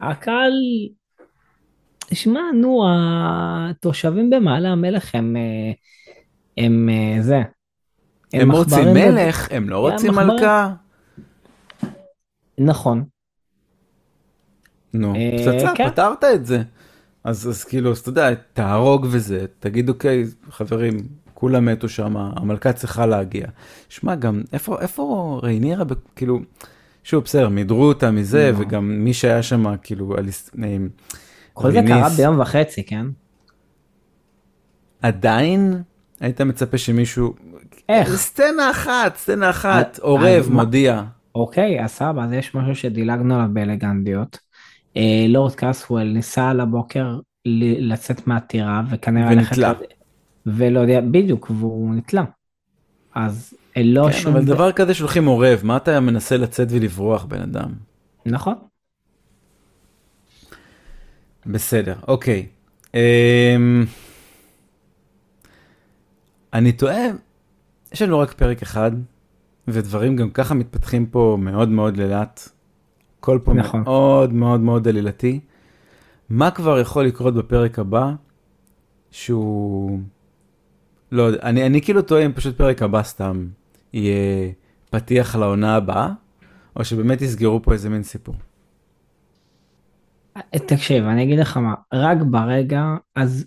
הקהל, שמע, נו, התושבים במעלה המלך הם, אה, הם אה, זה. הם רוצים עכברים בב- מלך, הם לא הם רוצים. מלכה. נכון. נו, אה, פצצה, כן. פתרת את זה. אז, אז כאילו, אז אתה יודע, תהרוג וזה, תגיד אוקיי, חברים, כולם מתו שם, המלכה צריכה להגיע. שמע, גם, איפה, איפה ריינירה, כאילו, שוב, בסדר, מידרו אותה מזה. וגם מי שהיה שם, כאילו, כל זה קרה ביום וחצי, כן? עדיין היית מצפה שמישהו, איך? סצנה אחת, סצנה אחת, עורב, מודיע. אוקיי, אז סבבה, אז יש משהו שדילגנו עליו באלגנטיות. אה, לורד קאסוול ניסה על הבוקר לצאת מהטירה וכנראה ונתלה. ללכת- ולא יודע, בדיוק, והוא נתלה. אז אה, לא כן, שום... אבל דבר כזה שולחים עורב, מה אתה מנסה לצאת ולברוח, בן אדם? נכון. בסדר, אוקיי. אמ, אני טועה, יש לנו רק פרק אחד, ודברים גם ככה מתפתחים פה מאוד מאוד לאט. כל פה נכון. מאוד מאוד מאוד עלילתי. מה כבר יכול לקרות בפרק הבא, שהוא... לא יודע, אני, אני כאילו טועה אם פשוט פרק הבא סתם יהיה פתיח לעונה הבאה, או שבאמת יסגרו פה איזה מין סיפור. תקשיב, אני אגיד לך מה, רק ברגע, אז...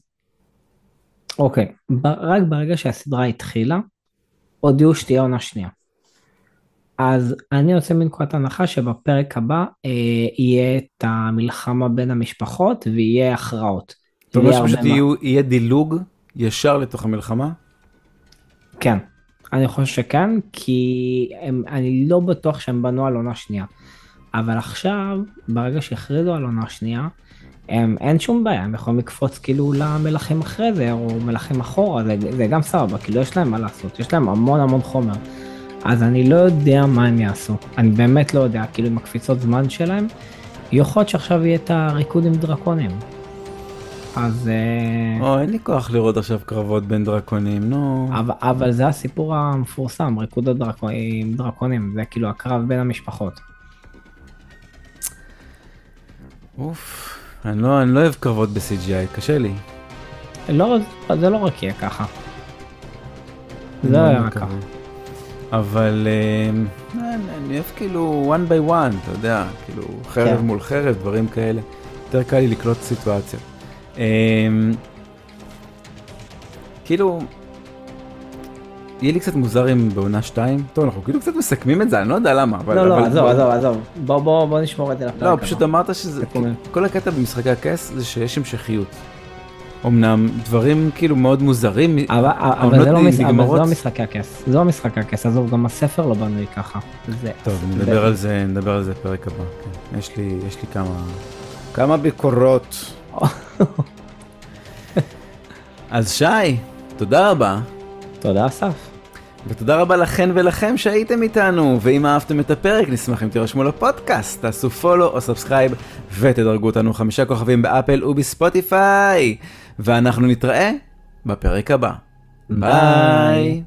אוקיי, ב- רק ברגע שהסדרה התחילה, הודיעו שתהיה עונה שנייה. אז אני יוצא מנקודת הנחה שבפרק הבא אה, יהיה את המלחמה בין המשפחות ויהיה הכרעות. אתה אומר שפשוט יהיה דילוג ישר לתוך המלחמה? כן, אני חושב שכן, כי הם, אני לא בטוח שהם בנו על עונה שנייה. אבל עכשיו, ברגע שהכריזו על עונה שנייה, הם, אין שום בעיה, הם יכולים לקפוץ כאילו למלכים אחרי זה, או מלכים אחורה, זה, זה גם סבבה, כאילו יש להם מה לעשות, יש להם המון המון חומר. אז אני לא יודע מה הם יעשו, אני באמת לא יודע, כאילו עם הקפיצות זמן שלהם, יכול להיות שעכשיו יהיה את הריקוד עם דרקונים. אז... אה, או, אין לי כוח לראות עכשיו קרבות בין דרקונים, נו. אבל, אבל זה הסיפור המפורסם, ריקוד הדרקו- עם דרקונים, זה כאילו הקרב בין המשפחות. אוף, אני לא אני לא אוהב קרבות ב-CGI, קשה לי. לא, זה לא רק יהיה ככה. זה לא מקווה. ככה. אבל אמ, אני אני אוהב כאילו one by one, אתה יודע, כאילו חרב כן. מול חרב, דברים כאלה. יותר קל לי לקלוט סיטואציה. אמ, כאילו, יהיה לי קצת מוזר אם בעונה 2, טוב אנחנו כאילו קצת מסכמים את זה, אני לא יודע למה. לא, לא, עזוב, עזוב, עזוב. בוא, בוא, בוא נשמור את זה לפרק לא. פשוט אמרת שזה. כל הקטע במשחקי הכס זה שיש המשכיות. אמנם דברים כאילו מאוד מוזרים, אבל, אבל, זה לא מש... אבל זה לא משחקי הכס, זה לא משחקי הכס, עזוב, גם הספר לא בנוי ככה. זה... טוב, זה- נדבר על זה, נדבר על זה פרק הבא. כן. יש לי, יש לי כמה, כמה ביקורות. אז שי, תודה רבה. תודה אסף. ותודה רבה לכן ולכם שהייתם איתנו, ואם אהבתם את הפרק נשמח אם תירשמו לפודקאסט, תעשו follow או subscribe ותדרגו אותנו חמישה כוכבים באפל ובספוטיפיי, ואנחנו נתראה בפרק הבא. ביי.